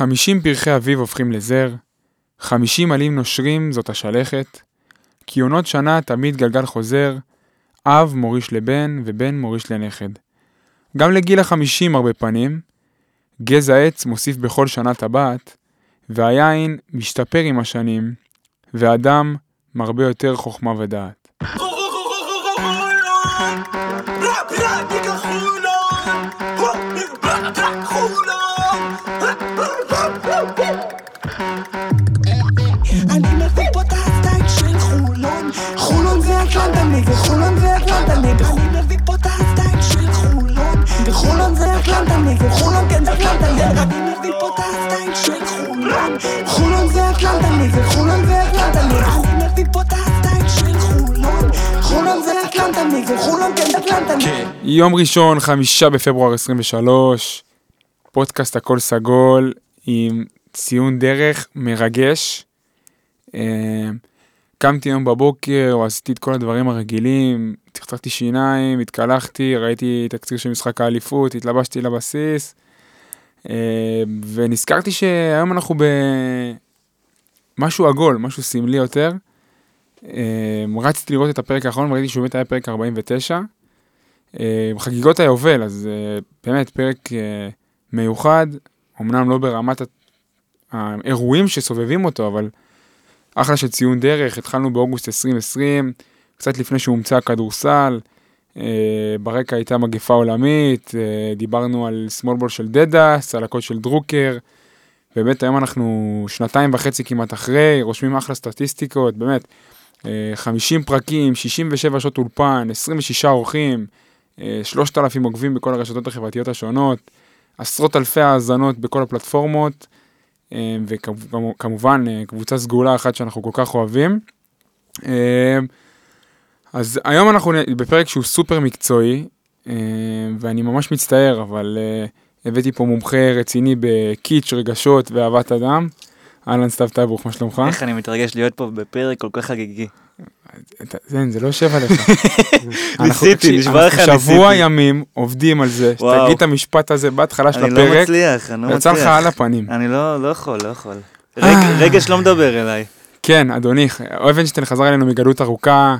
חמישים פרחי אביב הופכים לזר, חמישים עלים נושרים זאת השלכת, כי עונות שנה תמיד גלגל חוזר, אב מוריש לבן ובן מוריש לנכד. גם לגיל החמישים הרבה פנים, גזע עץ מוסיף בכל שנה טבעת, והיין משתפר עם השנים, ואדם מרבה יותר חוכמה ודעת. אני יום ראשון, חמישה בפברואר 23, פודקאסט הכל סגול עם ציון דרך מרגש. אה, קמתי היום בבוקר, או עשיתי את כל הדברים הרגילים, צחצחתי שיניים, התקלחתי, ראיתי תקציר של משחק האליפות, התלבשתי לבסיס, ונזכרתי שהיום אנחנו במשהו עגול, משהו סמלי יותר. אה, רצתי לראות את הפרק האחרון וראיתי שהוא באמת היה פרק 49. אה, חגיגות היובל, אז אה, באמת פרק אה, מיוחד, אמנם לא ברמת האירועים שסובבים אותו, אבל אחלה של ציון דרך, התחלנו באוגוסט 2020, קצת לפני שהומצא הכדורסל, אה, ברקע הייתה מגפה עולמית, אה, דיברנו על ball של דדס, על הקוד של דרוקר, באמת היום אנחנו שנתיים וחצי כמעט אחרי, רושמים אחלה סטטיסטיקות, באמת, אה, 50 פרקים, 67 שעות אולפן, 26 אורחים, אה, 3,000 עוקבים בכל הרשתות החברתיות השונות, עשרות אלפי האזנות בכל הפלטפורמות, אה, וכמובן אה, קבוצה סגולה אחת שאנחנו כל כך אוהבים. אז היום אנחנו בפרק שהוא סופר מקצועי, אה, ואני ממש מצטער, אבל אה, הבאתי פה מומחה רציני בקיץ', רגשות ואהבת אדם. אהלן סתיו טייברוך, מה שלומך? איך אני מתרגש להיות פה בפרק כל כך חגיגי. אתה- זה זה לא יושב עליך. ניסיתי, נשבע לך, אנחנו שבוע ניסיתי. ימים עובדים על זה. שתגיד את המשפט הזה בהתחלה של אני לא הפרק, מצליח, אני לא יצא לך מצליח. על הפנים. אני לא לא יכול, לא יכול. אה. רגש- לא מדבר אליי. כן, אדוני, אבנשטיין חזר אלינו מגלות ארוכה,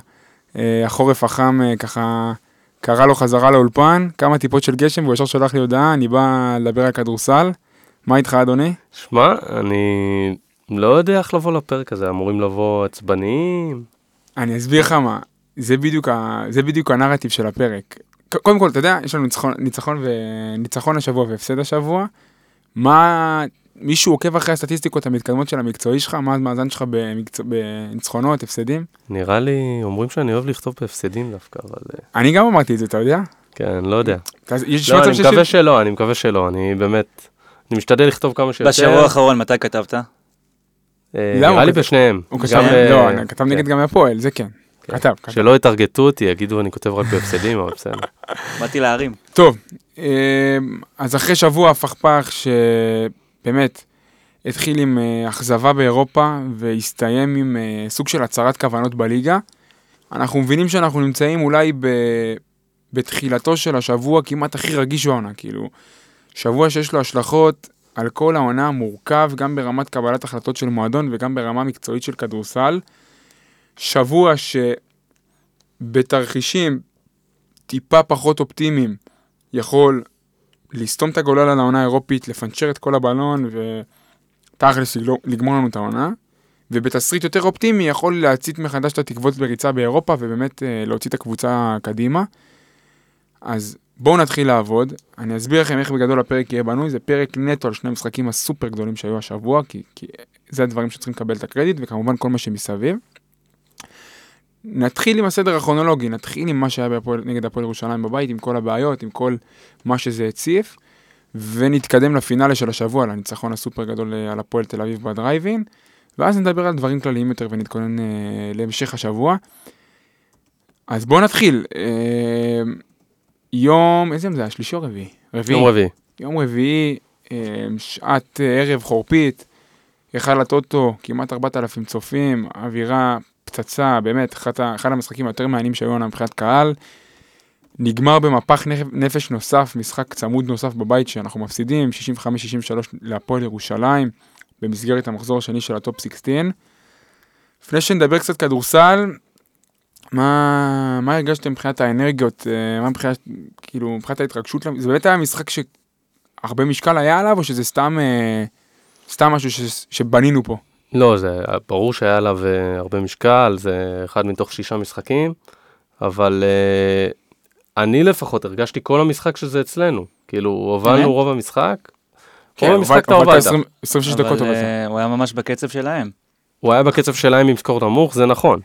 החורף החם אה, ככה קרא לו חזרה לאולפן, כמה טיפות של גשם, והוא ישר שלח לי הודעה, אני בא לדבר על כדורסל. מה איתך, אדוני? שמע, אני לא יודע איך לבוא לפרק הזה, אמורים לבוא עצבניים. אני אסביר לך מה, זה בדיוק, ה... זה בדיוק הנרטיב של הפרק. קודם כל, אתה יודע, יש לנו ניצחון, ניצחון, ו... ניצחון השבוע והפסד השבוע. מה, מישהו עוקב אחרי הסטטיסטיקות המתקדמות של המקצועי שלך? מה המאזן שלך במקצוע... בניצחונות, הפסדים? נראה לי, אומרים שאני אוהב לכתוב בהפסדים דווקא, אבל אה, אני גם אמרתי את זה, אתה יודע? כן, לא יודע. אז יש לא, אני מקווה שלא, אני מקווה שלא, אני באמת, אני משתדל לכתוב כמה שיותר. בשבוע האחרון מתי כתבת? אה? נראה לי בשניהם. הוא כתב, אה, לא, אני כתב כן, נגד גם הפועל, זה כן. כן. כתב, כתב. שלא יטרגטו אותי, יגידו אני כותב רק בהפסדים, אבל בסדר. באתי להרים. טוב, אז אחרי שבוע הפכפך שבאמת התחיל עם אה, אכזבה באירופה והסתיים עם אה, סוג של הצהרת כוונות בליגה, אנחנו מבינים שאנחנו נמצאים אולי ב... בתחילתו של השבוע כמעט הכי רגיש בעונה, כאילו, שבוע שיש לו השלכות על כל העונה מורכב, גם ברמת קבלת החלטות של מועדון וגם ברמה מקצועית של כדורסל. שבוע שבתרחישים טיפה פחות אופטימיים יכול לסתום את הגולל על העונה האירופית, לפנצ'ר את כל הבלון ותכלס לגמור לנו את העונה. ובתסריט יותר אופטימי יכול להצית מחדש את התקוות בריצה באירופה ובאמת אה, להוציא את הקבוצה קדימה. אז בואו נתחיל לעבוד. אני אסביר לכם איך בגדול הפרק יהיה בנוי. זה פרק נטו על שני המשחקים הסופר גדולים שהיו השבוע, כי, כי זה הדברים שצריכים לקבל את הקרדיט, וכמובן כל מה שמסביב. נתחיל עם הסדר הכרונולוגי, נתחיל עם מה שהיה בהפועל, נגד הפועל ירושלים בבית, עם כל הבעיות, עם כל מה שזה הציף, ונתקדם לפינאלה של השבוע, לניצחון הסופר גדול אה, על הפועל תל אביב בדרייבין, ואז נדבר על דברים כלליים יותר ונתכונן אה, להמשך השבוע. אז בואו נתחיל. אה, יום, איזה יום זה היה? שלישי או רביעי? רביעי. יום רביעי. יום רביעי, אה, שעת אה, ערב חורפית, היכל הטוטו, כמעט 4,000 צופים, אווירה פצצה, באמת, אחד, ה- אחד המשחקים היותר מעניינים שהיו לנו מבחינת קהל. נגמר במפח נפ- נפש נוסף, משחק צמוד נוסף בבית שאנחנו מפסידים, 65-63 להפועל ירושלים, במסגרת המחזור השני של הטופ 16. לפני שנדבר קצת כדורסל, מה, מה הרגשתם מבחינת האנרגיות, אה, מה מבחינת, כאילו, מבחינת ההתרגשות, זה באמת היה משחק שהרבה משקל היה עליו, או שזה סתם, אה, סתם משהו ש, שבנינו פה? לא, זה ברור שהיה עליו אה, הרבה משקל, זה אחד מתוך שישה משחקים, אבל אה, אני לפחות הרגשתי כל המשחק שזה אצלנו. כאילו, הובלנו? רוב המשחק, כן, רוב המשחק אתה הובלת הובלת. 20 26 דקות הובלת. אה, הוא היה ממש בקצב שלהם. הוא היה בקצב שלהם עם סקור נמוך, זה נכון.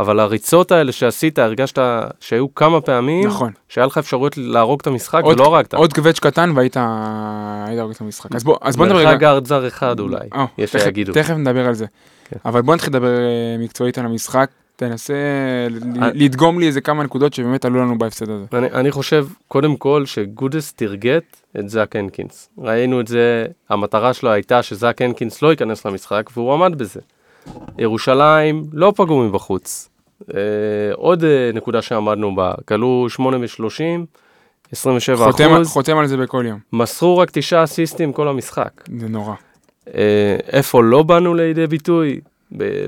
אבל הריצות האלה שעשית, הרגשת שהיו כמה פעמים, נכון. שהיה לך אפשרויות להרוג את המשחק עוד- ולא הרגת. עוד קווץ' קטן והיית היית הורג את המשחק. אז בוא, אז בוא נדבר מרחק רגע. גארד זר אחד אולי, אה, יש תכף- שיגידו. תכף נדבר על זה. כן. אבל בוא נתחיל לדבר אה, מקצועית על המשחק. תנסה ל- אה. לדגום לי איזה כמה נקודות שבאמת עלו לנו בהפסד הזה. אני, אני חושב, קודם כל, שגודיץ' טרגט את זאק הנקינס. ראינו את זה, המטרה שלו הייתה שזאק הנקינס לא ייכנס למשחק, והוא עמד בזה. ירושלים לא פגעו מבחוץ. אה, עוד אה, נקודה שעמדנו בה, כלו 8 ו-30, 27 חותם- אחוז, חותם על זה בכל יום. מסרו רק תשעה אסיסטים כל המשחק. זה נורא. אה, איפה לא באנו לידי ביטוי?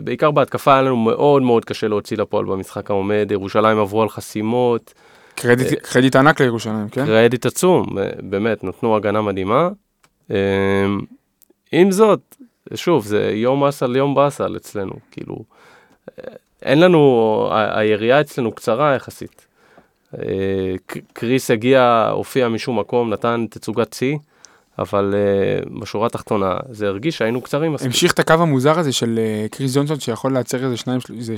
בעיקר בהתקפה היה לנו מאוד מאוד קשה להוציא לפועל במשחק העומד, ירושלים עברו על חסימות, קרדיט- קרדיט ענק לירושלים, כן? קרדיט עצום, באמת, נתנו הגנה מדהימה. עם זאת, שוב, זה יום אסל יום באסל אצלנו, כאילו, אין לנו, היריעה אצלנו קצרה יחסית. אה, קריס הגיע, הופיע משום מקום, נתן תצוגת שיא, אבל אה, בשורה התחתונה זה הרגיש שהיינו קצרים מספיק. המשיך את הקו המוזר הזה של אה, קריס ג'ונסון שיכול לייצר איזה שניים, איזה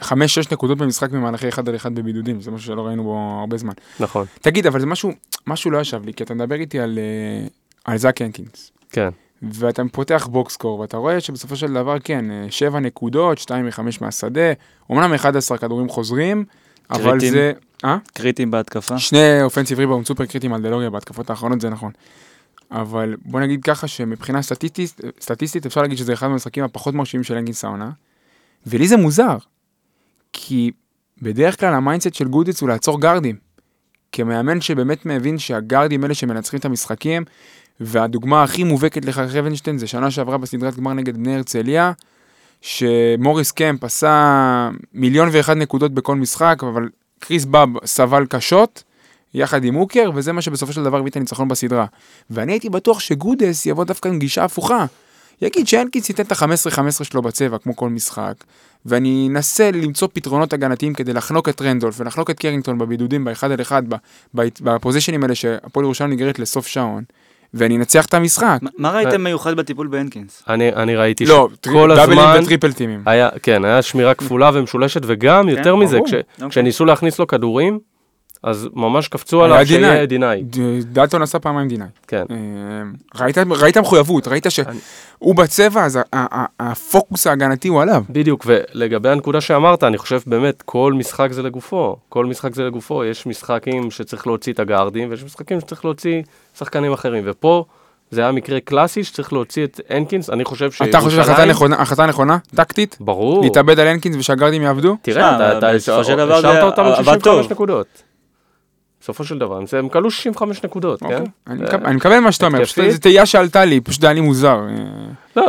חמש, שש נקודות במשחק ממהלכי אחד על אחד בבידודים, זה משהו שלא ראינו בו הרבה זמן. נכון, תגיד, אבל זה משהו, משהו לא ישב לי, כי אתה מדבר איתי על, על זאק הנקינס. כן. ואתה פותח בוקסקור, ואתה רואה שבסופו של דבר, כן, אה, שבע נקודות, שתיים מחמש מהשדה, אומנם 11 כדורים חוזרים, אבל קריטיים. זה... אה? קריטיים בהתקפה. שני offensive rebound סופר קריטיים על דלוריה בהתקפות האחרונות, זה נכון. אבל בוא נגיד ככה שמבחינה סטטיסטית, סטטיסטית אפשר להגיד שזה אחד מהמשחקים הפחות מרשימים של הנקינס העונה. ולי זה מוזר, כי בדרך כלל ה mindset של גודיץ הוא לעצור גארדים. כמאמן שבאמת מבין שהגארדים אלה שמנצחים את המשחקים, והדוגמה הכי מובהקת לכך אבנשטיין זה שנה שעברה בסדרת גמר נגד בני הרצליה, שמוריס קמפ עשה מיליון ואחד נקודות בכל משחק, אבל קריס באב סבל קשות, יחד עם הוקר, וזה מה שבסופו של דבר הביא את הניצחון בסדרה. ואני הייתי בטוח שגודס יבוא דווקא עם גישה הפוכה. יגיד שאנקיס ייתן את ה-15-15 שלו בצבע, כמו כל משחק, ואני אנסה למצוא פתרונות הגנתיים כדי לחנוק את רנדולף ולחנוק את קרינגטון בבידודים, באחד על אחד, בפוזיישנים האלה שהפועל ירושלים נגררת לסוף שעון, ואני אנצח את המשחק. מה- מה ראיתם מיוחד בטיפול בהנקינס? אני, אני ראיתי לא, שכל דאבלים הזמן וטריפל טימים. היה, כן, היה שמירה כפולה ומשולשת, וגם יותר מזה. כש, אוקיי. כשניסו להכניס לו כדורים, אז ממש קפצו עליו היה שיהיה דיניי. דיניי. ד- דלטון עשה פעמיים דיניי. כן. אה, ראית, ראית מחויבות, ראית אני- שהוא בצבע, אז הפוקוס ההגנתי הוא עליו. בדיוק, ולגבי הנקודה שאמרת, אני חושב באמת, כל משחק זה לגופו. כל משחק זה לגופו. יש משחקים שצריך להוציא את הגארדים, ויש משחקים שצריך להוציא שחקנים אחרים. ופה זה היה מקרה קלאסי שצריך להוציא את הנקינס. אני חושב שירושלים... אתה חושב שההחלטה נכונה, החלטה נכונה, טקטית? ברור. להתאבד על הנקינס ושהגארדים יעבדו? תראה, אתה- השארת אותם עם עבד 65 טוב. נקודות. בסופו של דבר, הם- כלו 65 נקודות, כן? אוקיי. אני זה- מקבל- אני מקבל מה שאתה אומר, פשוט? זו תהייה שעלתה לי, פשוט היה לי מוזר. לא,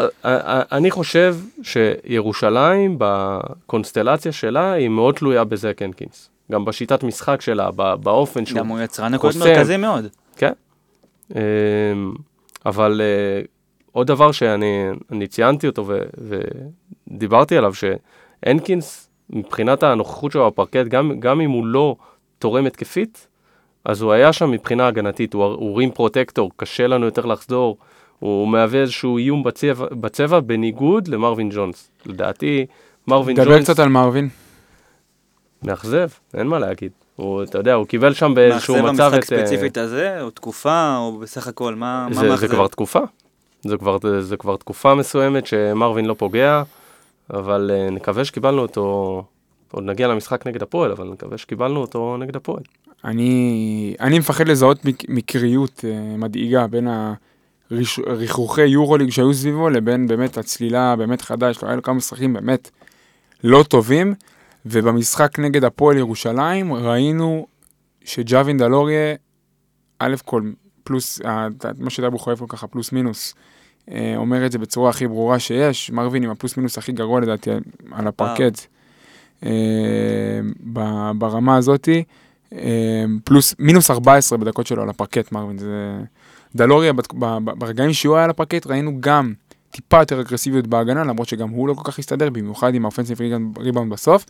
אני חושב שירושלים בקונסטלציה שלה היא מאוד תלויה בזק הנקינס. גם בשיטת משחק שלה, באופן שהוא... גם הוא יצרה נקודות. מרכזיים מאוד. כן. אמ, אבל אה, עוד דבר שאני אני ציינתי אותו ו- ודיברתי עליו, שהנקינס, מבחינת הנוכחות שלו בפרקט, גם, גם אם הוא לא תורם התקפית, אז הוא היה שם מבחינה הגנתית, הוא, הוא רים פרוטקטור, קשה לנו יותר לחזור, הוא מהווה איזשהו איום בצבע, בצבע בניגוד למרווין ג'ונס. לדעתי, מרווין דבר ג'ונס קצת על מרווין. מאכזב, אין מה להגיד. הוא, אתה יודע, הוא קיבל שם באיזשהו מאכזב מצב המשחק את... אה, ספציפית הזה, או תקופה, או בסך הכל, מה מה זה, זה מאכזב? כבר תקופה. זה כבר, זה כבר תקופה מסוימת שמרווין לא פוגע, אבל uh, נקווה שקיבלנו אותו, עוד נגיע למשחק נגד הפועל, אבל נקווה שקיבלנו אותו נגד הפועל. אני, אני מפחד לזהות מק, מקריות אה, מדאיגה בין הריחוכי יורוליג שהיו סביבו לבין באמת הצלילה באמת חדה, יש לו, היה לו כמה משחקים באמת לא טובים, ובמשחק נגד הפועל ירושלים ראינו שג'אווין דלוריה, א' כל, פלוס, ה- מה שדאבו חויב פה ככה, פלוס מינוס, אה, אומר את זה בצורה הכי ברורה שיש, מרווין עם הפלוס מינוס הכי גרוע לדעתי על הפרקט, אה, ברמה הזאתי, אה, פלוס, מינוס 14 בדקות שלו על הפרקט, מרווין, זה... דלוריה, ברגעים שהוא היה על הפרקט, ראינו גם טיפה יותר אגרסיביות בהגנה, למרות שגם הוא לא כל כך הסתדר, במיוחד עם האופנסיב ריבאונד בסוף.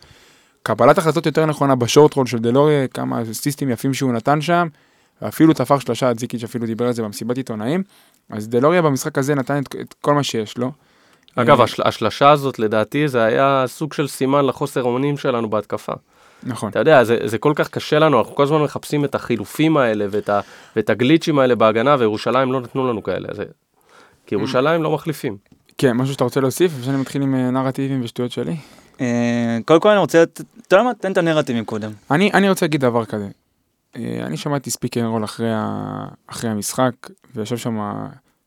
קבלת החלטות יותר נכונה בשורט רול של דלוריה, כמה אסיסטים יפים שהוא נתן שם, ואפילו תפר שלושה, זיקיץ' אפילו דיבר על זה במסיבת עיתונאים. אז דלוריה במשחק הזה נתן את, את כל מה שיש לו. אגב, אה, השל- השלשה הזאת לדעתי זה היה סוג של סימן לחוסר אונים שלנו בהתקפה. נכון. אתה יודע, זה, זה כל כך קשה לנו, אנחנו כל הזמן מחפשים את החילופים האלה ואת, ה, ואת הגליצ'ים האלה בהגנה, וירושלים לא נתנו לנו כאלה. זה, כי ירושלים לא מחליפים. כן, משהו שאתה רוצה להוסיף? לפני שאני מתחיל עם אה, נרטיבים ושטויות שלי? אה, קודם כל אני רוצה, אתה יודע מה, תן את הנרטיבים קודם. אני, אני רוצה להגיד דבר כזה. אה, אני שמעתי Speak and Roll אחרי, ה, אחרי המשחק, וישב שם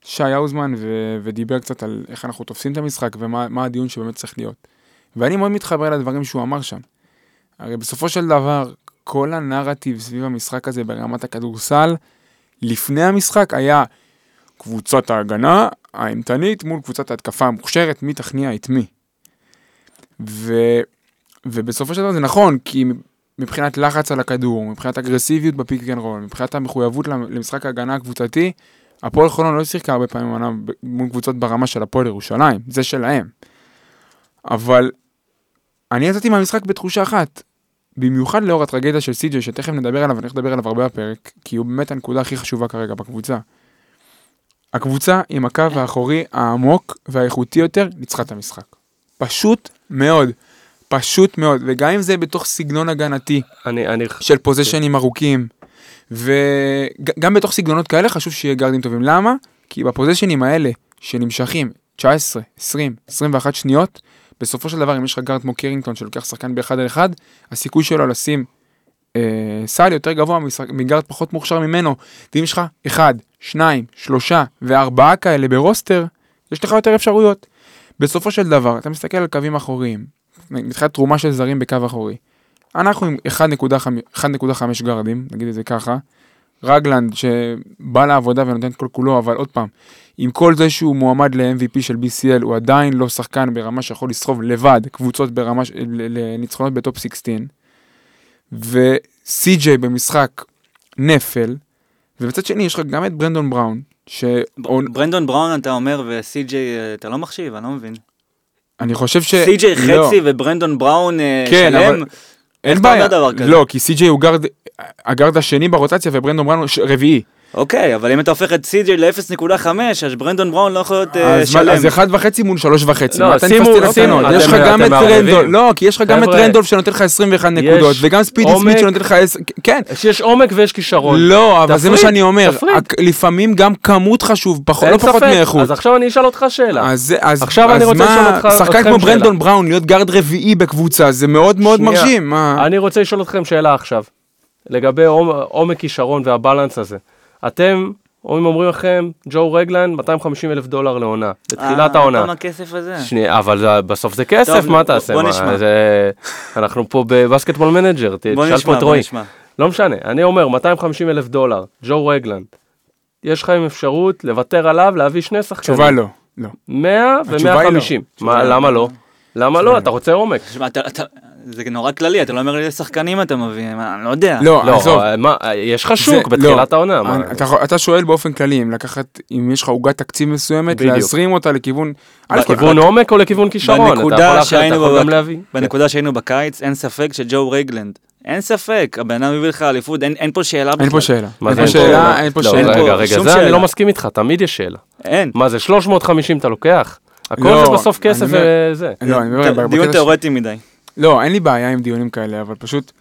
שי האוזמן ו, ודיבר קצת על איך אנחנו תופסים את המשחק ומה מה הדיון שבאמת צריך להיות. ואני מאוד מתחבר לדברים שהוא אמר שם. הרי בסופו של דבר, כל הנרטיב סביב המשחק הזה ברמת הכדורסל, לפני המשחק היה קבוצת ההגנה האימתנית מול קבוצת ההתקפה המוכשרת, מי תכניע את מי. ו... ובסופו של דבר זה נכון, כי מבחינת לחץ על הכדור, מבחינת אגרסיביות ב pick and roll, מבחינת המחויבות למשחק ההגנה הקבוצתי, הפועל חולון לא שיחקה הרבה פעמים מול קבוצות ברמה של הפועל ירושלים, זה שלהם. אבל אני יצאתי מהמשחק בתחושה אחת, במיוחד לאור הטרגדיה של סי.ג'יי, שתכף נדבר עליו, ואני הולך לדבר עליו הרבה בפרק, כי הוא באמת הנקודה הכי חשובה כרגע בקבוצה. הקבוצה עם הקו האחורי העמוק והאיכותי יותר ניצחה את המשחק. פשוט מאוד. פשוט מאוד, וגם אם זה בתוך סגנון הגנתי אני, אני, של פוזיישנים ארוכים, וגם בתוך סגנונות כאלה חשוב שיהיה גארדים טובים. למה? כי בפוזשנים האלה שנמשכים 19, 20, 21 שניות, בסופו של דבר אם יש לך גארד כמו קרינגטון שלוקח שחקן באחד על אחד, הסיכוי שלו לשים אה, סל יותר גבוה מגארד פחות מוכשר ממנו, ואם יש לך אחד, שניים, שלושה וארבעה כאלה ברוסטר, יש לך יותר אפשרויות. בסופו של דבר, אתה מסתכל על קווים אחוריים, מבחינת תרומה של זרים בקו אחורי. אנחנו עם 1.5 1.5 גארדים, נגיד את זה ככה. רגלנד שבא לעבודה ונותן את כל כולו, אבל עוד פעם, עם כל זה שהוא מועמד ל-MVP של BCL, הוא עדיין לא שחקן ברמה שיכול לסחוב לבד קבוצות ברמה, ש- לניצחונות בטופ 16. ו-CJ במשחק נפל, ובצד שני יש לך גם את ברנדון בראון, שאני ברנדון בראון אתה אומר וסי.ג'יי אתה לא מחשיב, אני לא מבין. חושב ש... סי.ג'יי לא. חצי וברנדון בראון אה, כן, שלם. אבל- אין בעיה, אומר דבר כזה? לא, כי CJ הוא גארד, הגארד השני ברוטציה וברנדון בראון רביעי. אוקיי, אבל אם אתה הופך את סי.ג'יי ל-0.5, אז ברנדון בראון לא יכול להיות אה, שלם. אז אחד וחצי מול שלוש וחצי. לא, מה אתה שימו- יש לך גם את. רנדולף, לא, כי יש לך גם את רנדולף שנותן לך 21 נקודות, וגם ספידי. סמית שנותן לך 10, כן. יש עומק ויש כישרון. לא, אבל זה מה שאני אומר, לפעמים גם כמות חשוב, פחות- אין לא פחות ספק. מאיכות. אז עכשיו אני אשאל אותך שאלה. אז מה, שחקן כמו. ברנדון בראון, להיות גארד רביעי בקבוצה, זה מאוד מאוד. מרשים. אני רוצה לשאול אתכם שאלה עכשיו, לגבי עומ- עומק כישרון והבלנס הזה. אתם, אם אומרים לכם, ג'ו רגלנד, 250 אלף דולר לעונה, בתחילת אה, העונה. כמה כסף הזה? שנייה, אבל בסוף זה כסף, מה תעשה? בוא נשמע. זה- אנחנו פה ב Basketball Manager, תשאל פה את רועי. לא משנה, אני אומר, 250 אלף דולר, ג'ו רגלנד. יש לכם אפשרות לוותר עליו, להביא שני שחקנים. תשובה לא. לא. 100 התשובה היא לא. ו-150. התשובה היא למה לא. לא? למה לא? אתה רוצה עומק. זה נורא כללי, אתה לא אומר איזה שחקנים אתה מביא, מה, אני לא יודע. לא, עזוב. לא, מה, יש לך זה- שוק לא. בתחילת העונה. אתה שואל באופן כללי, אם לקחת, אם יש לך עוגת תקציב מסוימת. להזרים אותה לכיוון... לכיוון עומק או לכיוון כישרון? אתה יכול גם להביא. בנקודה שהיינו בקיץ, אין ספק שג'ו רגלנד, אין ספק, הבן אדם מביא לך אליפות, אין אין פה שאלה בכלל. אין פה שאלה. מה אין זה פה אין פה? שאלה, אין פה לא, שאלה. אין רגע, רגע, זה אני. לא מסכים איתך, תמיד יש שאלה. אין. מה זה, 350 אתה לוקח? הכל לא, זה בסוף כסף וזה. לא, אני אומר, דיון תיאורטי מדי. לא, אין לי בעיה עם דיונים כאלה, אבל פשוט,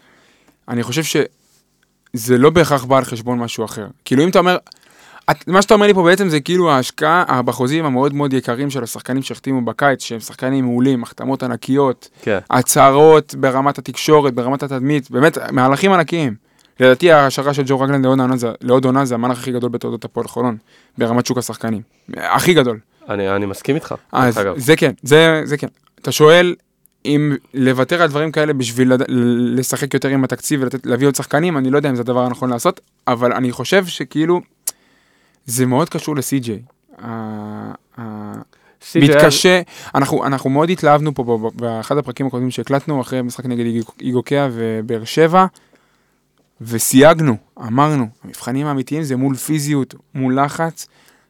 אני חושב שזה לא בהכרח בא על חשבון משהו אחר. כאילו, אם אתה אומר, את, מה שאתה אומר לי פה בעצם זה כאילו ההשקעה בחוזים המאוד מאוד יקרים של השחקנים שהחתימו בקיץ, שהם שחקנים מעולים, החתמות ענקיות, כן. הצהרות ברמת התקשורת, ברמת התדמית, באמת, מהלכים ענקיים. לדעתי ההשערה של ג'ו רגלנד לעוד עונה זה- לעוד עונה זה המהלך הכי גדול בתולדות הפועל חולון, ברמת שוק השחקנים. הכי גדול. אני אני מסכים איתך. אז. זה כן, זה, זה כן. אתה שואל אם לוותר על דברים כאלה בשביל לשחק יותר עם התקציב ולהביא עוד שחקנים, אני לא יודע אם זה הדבר הנכון לעשות, אבל אני חושב שכאילו, זה מאוד קשור CJ מתקשה, אנחנו, אנחנו מאוד התלהבנו פה באחד הפרקים הקודמים שהקלטנו אחרי משחק נגד איגו- איגוקיה ובאר שבע, וסייגנו, אמרנו, המבחנים האמיתיים זה מול פיזיות, מול לחץ.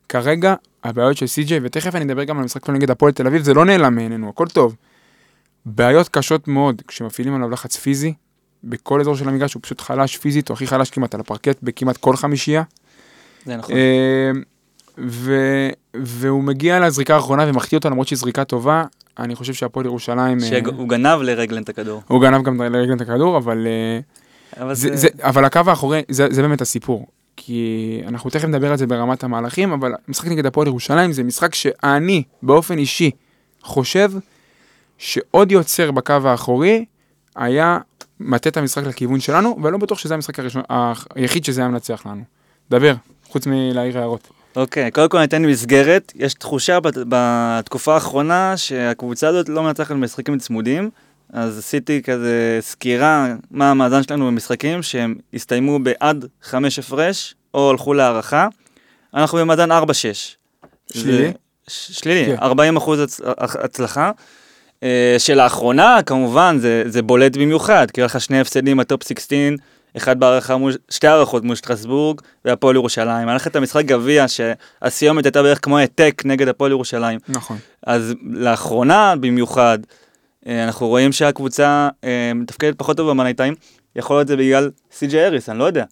כרגע הבעיות של סי.ג'יי, ותכף אני אדבר גם על המשחק נגד הפועל תל אביב, זה לא נעלם מעינינו, הכל טוב. בעיות קשות מאוד כשמפעילים עליו לחץ פיזי, בכל אזור של המגרש הוא פשוט חלש פיזית, הוא הכי חלש כמעט על הפרקט בכמעט כל חמישייה. זה נכון. אה, ו, והוא מגיע לזריקה האחרונה ומחטיא אותה למרות שהיא זריקה טובה. אני חושב שהפועל ירושלים, אה, שהוא גנב לרגלן את הכדור. הוא גנב גם לרגלן את הכדור, אבל, אה, אבל זה, זה... זה, אבל הקו האחורי, זה, זה באמת הסיפור. כי אנחנו תכף נדבר על זה ברמת המהלכים, אבל משחק נגד הפועל ירושלים זה משחק שאני, באופן אישי, חושב שעוד יוצר בקו האחורי היה מטה את המשחק לכיוון שלנו, ולא בטוח שזה המשחק הראשון, היחיד שזה היה מנצח לנו. דבר, חוץ מלהעיר הערות. אוקיי, קודם כל ניתן מסגרת. יש תחושה בת- בתקופה האחרונה שהקבוצה הזאת לא מנצחת במשחקים צמודים, אז עשיתי כזה סקירה מה המאזן שלנו במשחקים שהם הסתיימו בעד חמש הפרש, או הלכו להערכה. אנחנו במאזן 4-6. שלילי? זה- ש- שלילי, כן. 40 אחוז הצ... הצלחה. אה, שלאחרונה, כמובן, זה, זה בולט במיוחד, כי היו לך שני הפסדים בטופ 16, אחד בהערכה מול, שתי הערכות מול שטרסבורג והפועל ירושלים. היה לך את המשחק גביע, שהסיומת הייתה בערך כמו העתק נגד הפועל ירושלים. נכון. אז לאחרונה במיוחד, אה, אנחנו רואים שהקבוצה אה, מתפקדת פחות טוב ב money time. יכול להיות זה בגלל סי.ג'יי האריס, אני לא יודע.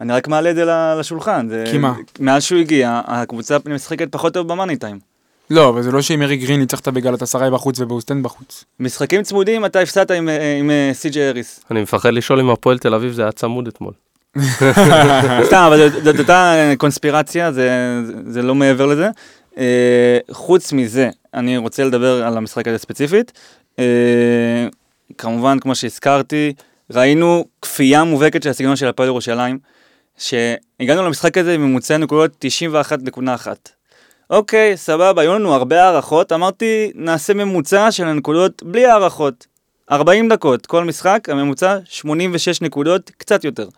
אני רק מעלה את זה לשולחן. זה, כי מה? מאז שהוא הגיע, הקבוצה משחקת פחות טוב במאני טיים. לא, אבל זה לא שעם ארי גרין ניצחת בגלל הסריי בחוץ ובאוסטנד בחוץ. משחקים צמודים אתה הפסדת עם, אה, עם אה, סי.ג'יי האריס. אני מפחד לשאול אם הפועל תל אביב זה היה צמוד אתמול. סתם, אבל זאת- אותה אה, קונספירציה, זה, זה, לא מעבר לזה. אה, חוץ מזה, אני רוצה לדבר על המשחק הזה ספציפית. אה, כמובן, כמו שהזכרתי, ראינו כפייה מובהקת של הסגנון של הפועל ירושלים, שהגענו למשחק הזה עם ממוצע נקודות 91.1. אוקיי, סבבה, היו לנו הרבה הערכות, אמרתי, נעשה ממוצע של הנקודות בלי הערכות. 40 דקות, כל משחק, הממוצע 86 נקודות, קצת יותר.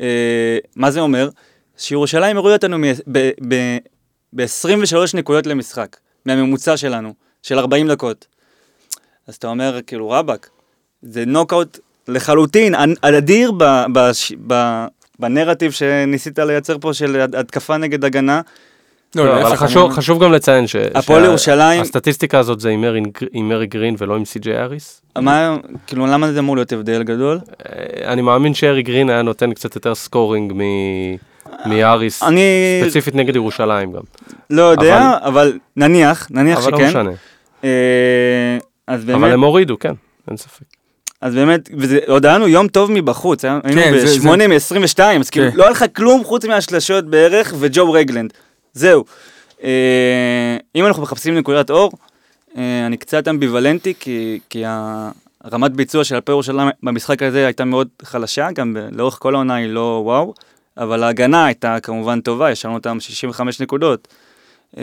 אה, מה זה אומר? שירושלים הורידה אותנו ב-23 נקודות למשחק, מהממוצע שלנו, של 40 דקות. אז אתה אומר, כאילו, רבאק, זה נוקאוט לחלוטין, אדיר בנרטיב שניסית לייצר פה של התקפה נגד הגנה. לא, לא, אבל חשוב, אני- חשוב גם לציין ש... הפועל שה- ירושלים- הסטטיסטיקה הזאת זה עם ארי- עם ארי גרין ולא עם סי.ג'יי אריס. מה, כאילו, למה זה אמור להיות הבדל גדול? אה, אני מאמין שארי גרין היה נותן קצת יותר scoring מ- מהאריס, אני ספציפית נגד ירושלים גם. לא יודע, אבל נניח, נניח אבל לא שכן. משנה. אה, אז באמת, אבל הם הורידו, כן, אין ספק. אז באמת, וזה עוד היה לנו יום טוב מבחוץ, היה- היינו כן, זה- ב-8 מ-22, אז כאילו כן. לא היה לך כלום חוץ מהשלשות בערך וג'ו רגלנד. זהו. אה, אם אנחנו מחפשים נקודת אור, אה, אני קצת אמביוולנטי, כי, כי הרמת ביצוע של הפועל ירושלים במשחק הזה הייתה מאוד חלשה, גם לאורך כל העונה היא לא וואו, אבל ההגנה הייתה כמובן טובה, יש לנו אותם 65 נקודות. אה,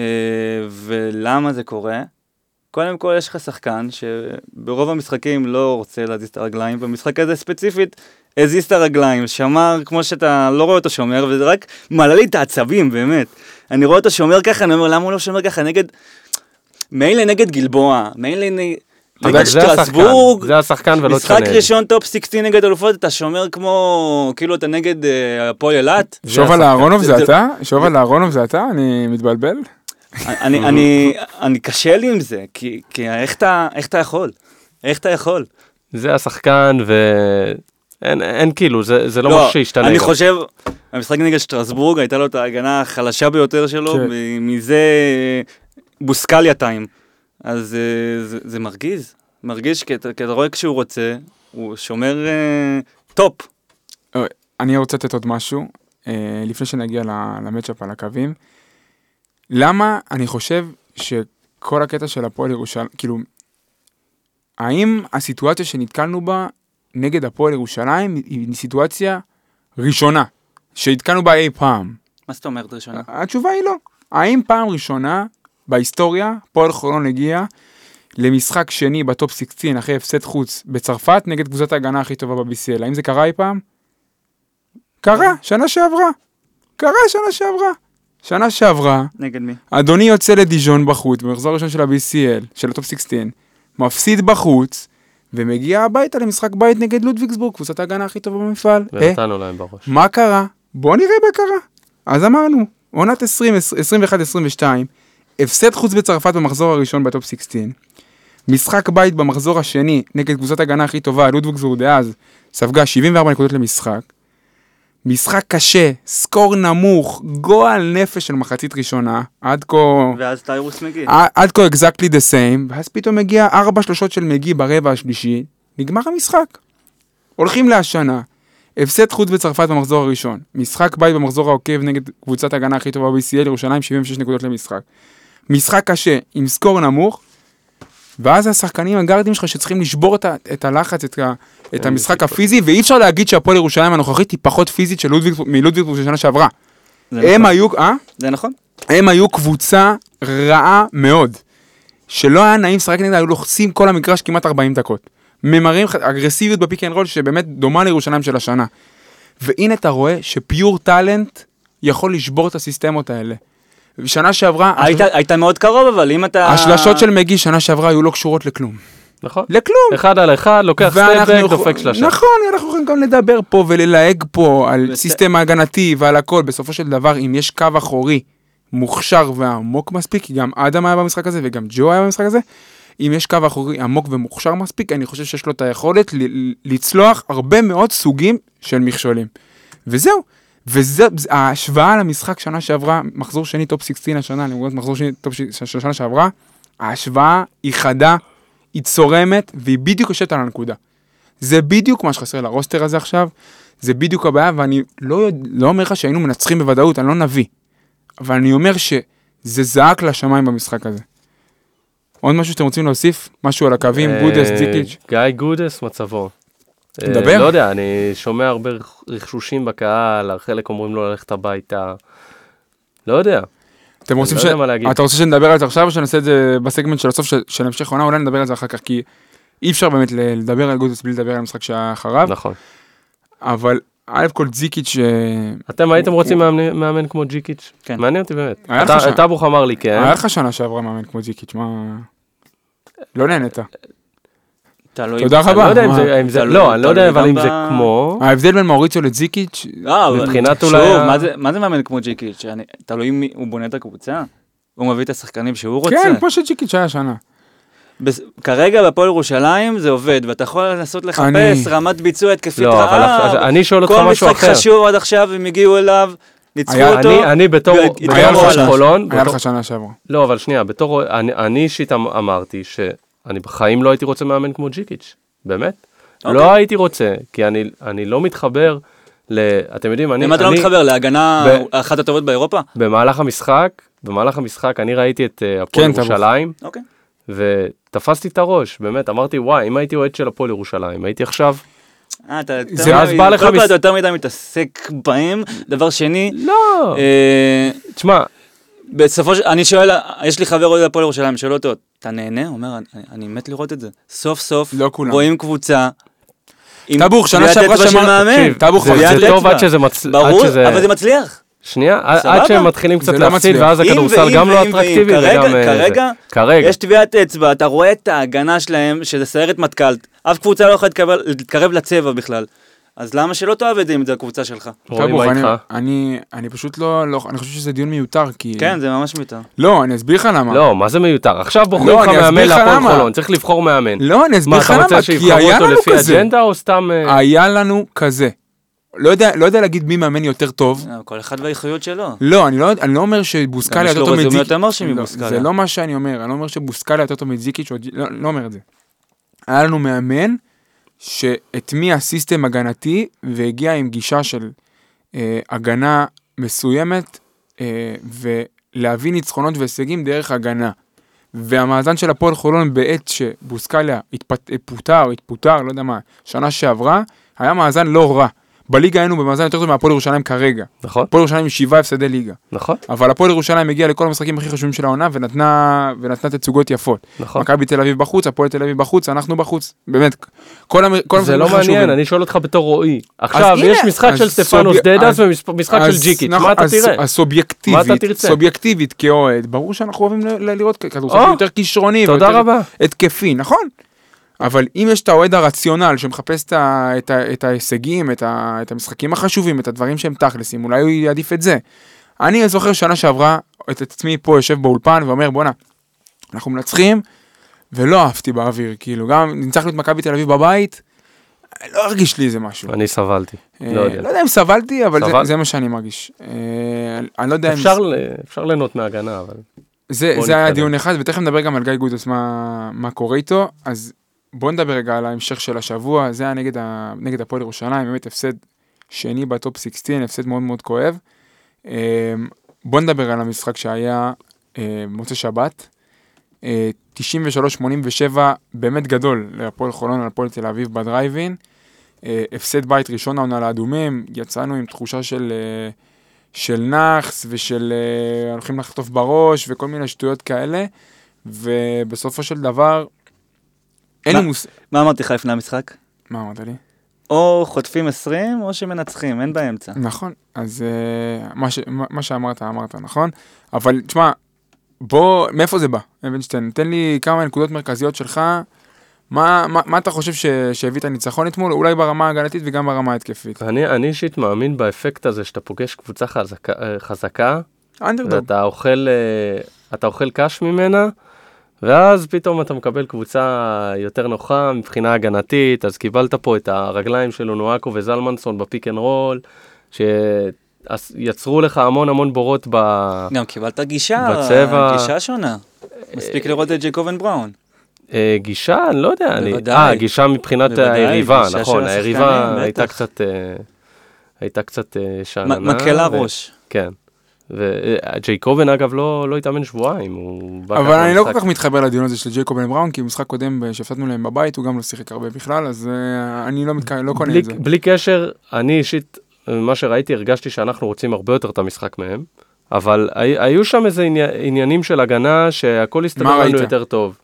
ולמה זה קורה? קודם כל יש לך שחקן שברוב המשחקים לא רוצה להזיז את הרגליים, במשחק הזה ספציפית הזיז את הרגליים, שמר כמו שאתה לא רואה אותו שומר, וזה רק מעלה לי את העצבים, באמת. אני רואה אותו שומר ככה, אני אומר, למה הוא לא שומר ככה נגד... מילא נגד גלבוע, מילא נגד שטרסבורג, זה השחקן ולא משחק. ראשון טופ 16 נגד אלופות, אתה שומר כמו, כאילו אתה נגד אה, הפועל אילת. שובל. אהרונוב זה- אתה? שובל אהרונוב זה אתה? אני מתבלבל? אני, אני, אני קשה לי עם זה, כי, כי איך, אתה, איך אתה יכול? איך אתה יכול? זה השחקן ואין אין כאילו, זה זה לא משהו שהשתנה. אני גם. חושב, המשחק נגד שטרסבורג הייתה לו את ההגנה החלשה ביותר שלו, כן. מזה בוסקליה time. אז אה, זה, זה מרגיז, מרגיז כי אתה, כי אתה רואה כשהוא רוצה, הוא שומר אה, top. אני רוצה לתת עוד משהו, אה, לפני שנגיע ל matchup על הקווים. למה אני חושב שכל הקטע של הפועל ירושלים, כאילו, האם הסיטואציה שנתקלנו בה נגד הפועל ירושלים היא סיטואציה ראשונה, שהתקלנו בה אי פעם? מה זאת אומרת ראשונה? התשובה היא לא. האם פעם ראשונה בהיסטוריה פועל חולון הגיע למשחק שני בטופ 16 אחרי הפסד חוץ בצרפת נגד קבוצת ההגנה הכי טובה ב-BCL. האם זה קרה אי פעם? קרה, שנה שעברה. קרה שנה שעברה. שנה שעברה, נגד מי? אדוני יוצא לדיז'ון בחוץ, במחזור הראשון של ה-BCL, של הטופ 16, מפסיד בחוץ, ומגיע הביתה למשחק בית נגד לודוויגסבורג, קבוצת ההגנה הכי טובה במפעל. אה, ונתנו להם בראש. מה קרה? בוא נראה מה קרה. אז אמרנו, עונת 20, 21-22, הפסד חוץ בצרפת במחזור הראשון בטופ 16, משחק בית במחזור השני נגד קבוצת הגנה הכי טובה, לודוויגסבורג דאז, ספגה 74 נקודות למשחק. משחק קשה, סקור נמוך, גועל נפש של מחצית ראשונה, עד כה... ואז טיירוס מגיע. עד כה exactly the same, ואז פתאום מגיע ארבע שלושות של מגי ברבע השלישי, נגמר המשחק. הולכים להשנה, הפסד חוץ בצרפת במחזור הראשון, משחק בית במחזור העוקב נגד קבוצת ההגנה הכי טובה ב-BCL, ירושלים 76 נקודות למשחק. משחק קשה, עם סקור נמוך, ואז השחקנים הגארדים שלך שצריכים לשבור את, ה- את הלחץ, את, ה- את המשחק הפיזי, ואי אפשר להגיד שהפועל ירושלים הנוכחית היא פחות פיזית מלודוויגסבורג של שנה שעברה. זה הם נכון. היו, אה? זה נכון. הם היו קבוצה רעה מאוד. שלא היה נעים לשחק נגדה, היו לוחצים כל המגרש כמעט 40 דקות. ממראים ח- אגרסיביות ב pick and roll שבאמת דומה לירושלים של השנה. והנה אתה רואה ש pure talent יכול לשבור את הסיסטמות האלה. בשנה שעברה, היית- השל- היית מאוד קרוב, אבל אם אתה... השלשות של מגי שנה שעברה היו לא קשורות לכלום. נכון. לכלום. אחד על אחד, לוקח יכול- דופק שלושה. נכון, אנחנו יכולים גם לדבר פה וללהג פה על בסדר. system הגנתי ועל הכל. בסופו של דבר, אם יש קו אחורי מוכשר ועמוק מספיק, כי גם אדם היה במשחק הזה וגם ג'ו היה במשחק הזה, אם יש קו אחורי עמוק ומוכשר מספיק, אני חושב שיש לו את היכולת ל- לצלוח הרבה מאוד סוגים של מכשולים. וזהו. וזה זה- ההשוואה למשחק שנה שעברה, מחזור שני טופ 16 השנה, לעומת מחזור שני טופ של שנה שעברה, ההשוואה היא חדה, היא צורמת, והיא בדיוק יושבת על הנקודה. זה בדיוק מה שחסר לרוסטר הזה עכשיו, זה בדיוק הבעיה, ואני לא, לא אומר לך שהיינו מנצחים בוודאות, אני לא נביא. אבל אני אומר שזה זעק לשמיים במשחק הזה. עוד משהו שאתם רוצים להוסיף? משהו על הקווים, אה, גודס, דיקיץ'? גיא גודס, מצבו. אה, דבר. לא יודע, אני שומע הרבה רכ- רכשושים בקהל, חלק אומרים לו ללכת הביתה. לא יודע. אתם רוצים לא ש... אתה רוצה שנדבר על זה עכשיו או שנעשה את זה בסגמנט של הסוף של, המשך עונה? אולי נדבר על זה אחר כך, כי אי אפשר באמת לדבר על גודס בלי לדבר על המשחק שהיה אחריו, נכון. אבל א' כל זיקיץ', אה, אתם הייתם רוצים מאמן- כמו ג'יקיץ'? כן. מעניין אותי באמת. אתה- טאבוך אמר לי כן. היה לך שנה שעברה מאמן כמו זיקיץ', מה... לא נהנית. תלוי. תודה רבה. לא אם אם לא, אני לא יודע אבל אם זה כמו, ההבדל בין מאוריציו לזיקיץ', אה, אבל מבחינת שוב, אולי ה- מה זה- מאמן כמו ג'יקיץ'? תלוי מי הוא בונה את הקבוצה? הוא מביא את השחקנים שהוא רוצה? כן, כמו שג'יקיץ' היה שנה. כרגע בפועל ירושלים זה עובד, ואתה יכול לנסות לחפש אני- רמת ביצוע התקפית לא, אבל רעה. עכשיו- אני שואל אותך כל משהו משחק אחר. חשוב עד עכשיו, הם הגיעו אליו, ניצחו היה- אותו. אני, אני בתור, היה לך חולון, היה לך שנה שעברה. לא, אבל שנייה, בתור, אני, אישית אמ- אמרתי שאני בחיים לא הייתי רוצה מאמן כמו ג'יקיץ', באמת. אוקיי. לא הייתי רוצה, כי אני, אני לא מתחבר ל... אתם יודעים, אני, אם אתה לא מתחבר להגנה ב- אחת הטובות באירופה? במהלך המשחק, במהלך המשחק אני ראיתי את אה, הפועל כן. ירושלים, אוקיי. ותפסתי את הראש, באמת, אמרתי, וואי, אם הייתי אוהד של הפועל ירושלים, הייתי עכשיו... אה, אתה יותר זה- אז מדי- בא לך אתה יותר מדי מתעסק בהם. דבר שני, לא, אה, תשמע, בסופו של... אני שואל, יש לי חבר אוהד הפועל ירושלים, שואל אותו, אתה נהנה? הוא אומר, "אני- מת לראות את זה. סוף סוף לא. רואים קבוצה. טבוך, שנה שעברה אצבע של שמע- מאמן. תקשיב, טבוך, זה, טוב אצבע. עד שזה מצ... עד ברור. אבל זה מצליח. שנייה, עד- סבבה. עד שהם מתחילים קצת לא להפסיד. ואז הכדורסל ואם גם לא ואם אטרקטיבי ואם. כרגע- וגם... אה, זה. כרגע כרגע. יש טביעת אצבע, אתה רואה את ההגנה שלהם, שזה סיירת מטכ"ל, אף קבוצה לא יכולה להתקרב- לצבע בכלל. אז למה שלא תאהב את זה אם זה הקבוצה שלך? רואים מה איתך. אני אני פשוט לא, לא- אני חושב שזה דיון מיותר, כי... כן, זה ממש מיותר. לא, אני אסביר לך למה. לא, מה זה מיותר? עכשיו בוחרים לא, לך אני מאמן לך להפועל. חולון, צריך לבחור מאמן. לא, אני אסביר מה, לך אתה למה, רוצה כי שיבחרו היה אותו לנו לפי כזה. אג'נדה או סתם... אה, היה לנו כזה. לא יודע, לא יודע להגיד מי מאמן יותר טוב. אה, כל אחד והאיכויות שלו. לא, אני לא, אני לא אומר שבוסקליה גם יש יותר לו טוב רזומה מזיקיץ'. יותר מרשים לא, מבוסקליה. זה לא מה שאני אומר, אני לא אומר שבוסקליה יותר טוב מזיקיץ', לא, לא אומר את זה. היה לנו מאמן שהטמיע סיסטם הגנתי והגיע עם גישה של אה, הגנה מסוימת אה, ולהביא ניצחונות והישגים דרך הגנה. והמאזן של הפועל חולון בעת שבוסקליה התפט, פוטר, התפוטר, לא יודע מה, שנה שעברה, היה מאזן לא רע. בליגה היינו במאזן יותר טוב מהפועל ירושלים כרגע. נכון, הפועל ירושלים עם שבעה הפסדי ליגה. נכון, אבל הפועל ירושלים הגיעה לכל המשחקים הכי חשובים של העונה ונתנה, ונתנה תצוגות יפות. נכון. מכבי תל אביב בחוץ, הפועל תל אביב בחוץ, אנחנו בחוץ. באמת, כל, המ... כל זה המשחקים לא. מעניין, אני שואל אותך בתור רועי. עכשיו, הנה, יש משחק של סטפנוס סובי- דדס ומשחק של ג'יקיץ', נכון, מה אתה תראה? אז סובייקטיבית? סובייקטיבית כאוהד, ברור שאנחנו אוהבים לראות כדורסל יותר כישרוני, תודה רבה. התקפי, נכון. אבל אם יש את האוהד הרציונל שמחפש את, ה, את, ה, את ההישגים, את, ה, את המשחקים החשובים, את הדברים שהם תכלסים, אולי הוא יעדיף את זה. אני זוכר שנה שעברה את עצמי פה יושב באולפן ואומר בואנה, אנחנו מנצחים, ולא עפתי באוויר, כאילו גם ניצחנו את מכבי תל אביב בבית, לא הרגיש לי איזה משהו. אני סבלתי, אה, לא יודע. לא יודע אם סבלתי, אבל זה, סבל? זה מה שאני מרגיש. אה, אני לא יודע אם... אפשר ל- אפשר ליהנות מהגנה, אבל... זה, זה היה. דיון אחד, ותכף נדבר גם על גיא גודס, מה, מה קורה איתו. אז בואו נדבר רגע על ההמשך של השבוע, זה היה נגד, ה, נגד הפועל ירושלים, באמת הפסד שני בטופ 16, הפסד מאוד מאוד כואב. אה, בואו נדבר על המשחק שהיה אה, מוצאי שבת. אה, 93-87, באמת גדול להפועל חולון על הפועל תל אביב בדרייבין. אה, הפסד בית ראשון העונה לאדומים, יצאנו עם תחושה של... אה, של נאחס ושל אה, הולכים לחטוף בראש וכל מיני שטויות כאלה, ובסופו של דבר, אין לי? מוס... מה אמרתי לך לפני המשחק? מה אמרת לי? או חוטפים 20 או שמנצחים, אין באמצע. נכון, אז אה, מה, ש... מה מה שאמרת, אמרת, נכון? אבל תשמע, בוא, מאיפה זה בא, אבנשטיין? תן לי כמה נקודות מרכזיות שלך. מה, מה, מה אתה חושב ש... שהביא את הניצחון אתמול, אולי ברמה ההגנתית וגם ברמה ההתקפית? אני אני אישית מאמין באפקט הזה שאתה פוגש קבוצה חזקה, אה, חזקה אנדרדוג. ואתה אוכל, אה, אתה אוכל קש ממנה, ואז פתאום אתה מקבל קבוצה יותר נוחה מבחינה הגנתית, אז קיבלת פה את הרגליים של אונואקו וזלמנסון ב pick and roll, שיצרו לך המון המון בורות ב... גם קיבלת גישה, בצבע. גישה שונה. מספיק לראות את ג'ייקובן בראון. אה, גישה, אני לא יודע, אני... אה, גישה מבחינת בוודאי, היריבה, גישה נכון, היריבה הייתה. קצת... אה, הייתה קצת אה, שאננה. מקל ו- ראש. כן. וג'ייקובן אגב לא לא התאמן שבועיים, הוא אבל אני לא כל. כך מתחבר לדיון הזה של ג'ייקוב בן בראון, כי במשחק קודם אה, שהפסדנו להם בבית, הוא גם לא שיחק הרבה בכלל, אז אה, אני לא, מתק... לא קונה בלי, את זה. בלי קשר, אני אישית, מה שראיתי, הרגשתי שאנחנו רוצים הרבה יותר את המשחק מהם, אבל הי- היו שם איזה עני- עניינים של הגנה שהכל הסתדר לנו? יותר טוב.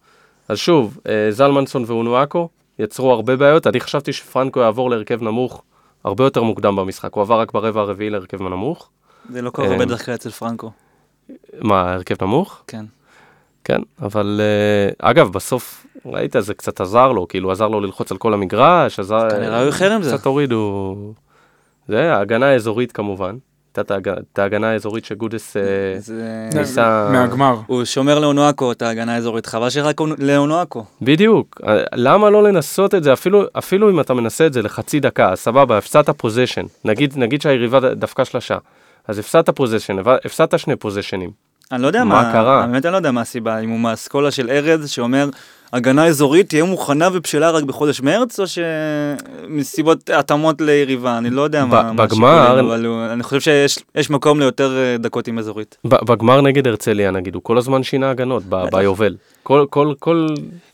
אז שוב, אה, זלמנסון ואונואקו יצרו הרבה בעיות, אני חשבתי שפרנקו יעבור להרכב נמוך הרבה יותר מוקדם במשחק, הוא עבר רק ברבע הרביעי להרכב נמוך. זה לא קורה אה, בדרך כלל אצל פרנקו. מה, הרכב נמוך? כן. כן, אבל אה, אגב, בסוף, ראית, זה קצת עזר לו, כאילו עזר לו ללחוץ על כל המגרש, עזר... כנראה הוא איחר עם זה. קצת הורידו... זה, ההגנה האזורית כמובן. הייתה את ההג- את ההגנה האזורית שגודס... אה, זה- ניסה- מהגמר. הוא שומר לאונואקו את ההגנה האזורית, חבל שרק לאונואקו. בדיוק. אה, למה לא לנסות את זה, אפילו, אפילו אם אתה מנסה את זה לחצי דקה, סבבה, הפסדת פוזיישן. נגיד, נגיד שהיריבה דפקה שלושה. אז הפסדת פוזיישן, הפסדת שני פוזיישנים. אני לא יודע מה מה, קרה? באמת אני לא יודע מה הסיבה, אם הוא מהאסכולה של ארז שאומר הגנה אזורית תהיה מוכנה ובשלה רק בחודש מרץ, או שמסיבות התאמות ליריבה, אני לא יודע ב- מה מה בגמר- השיקולים, אבל הוא- אני חושב שיש יש מקום ליותר אה, דקות עם אזורית. ב- בגמר נגד הרצליה נגיד, הוא כל הזמן שינה הגנות, ב- ביובל. כל, כל, כל...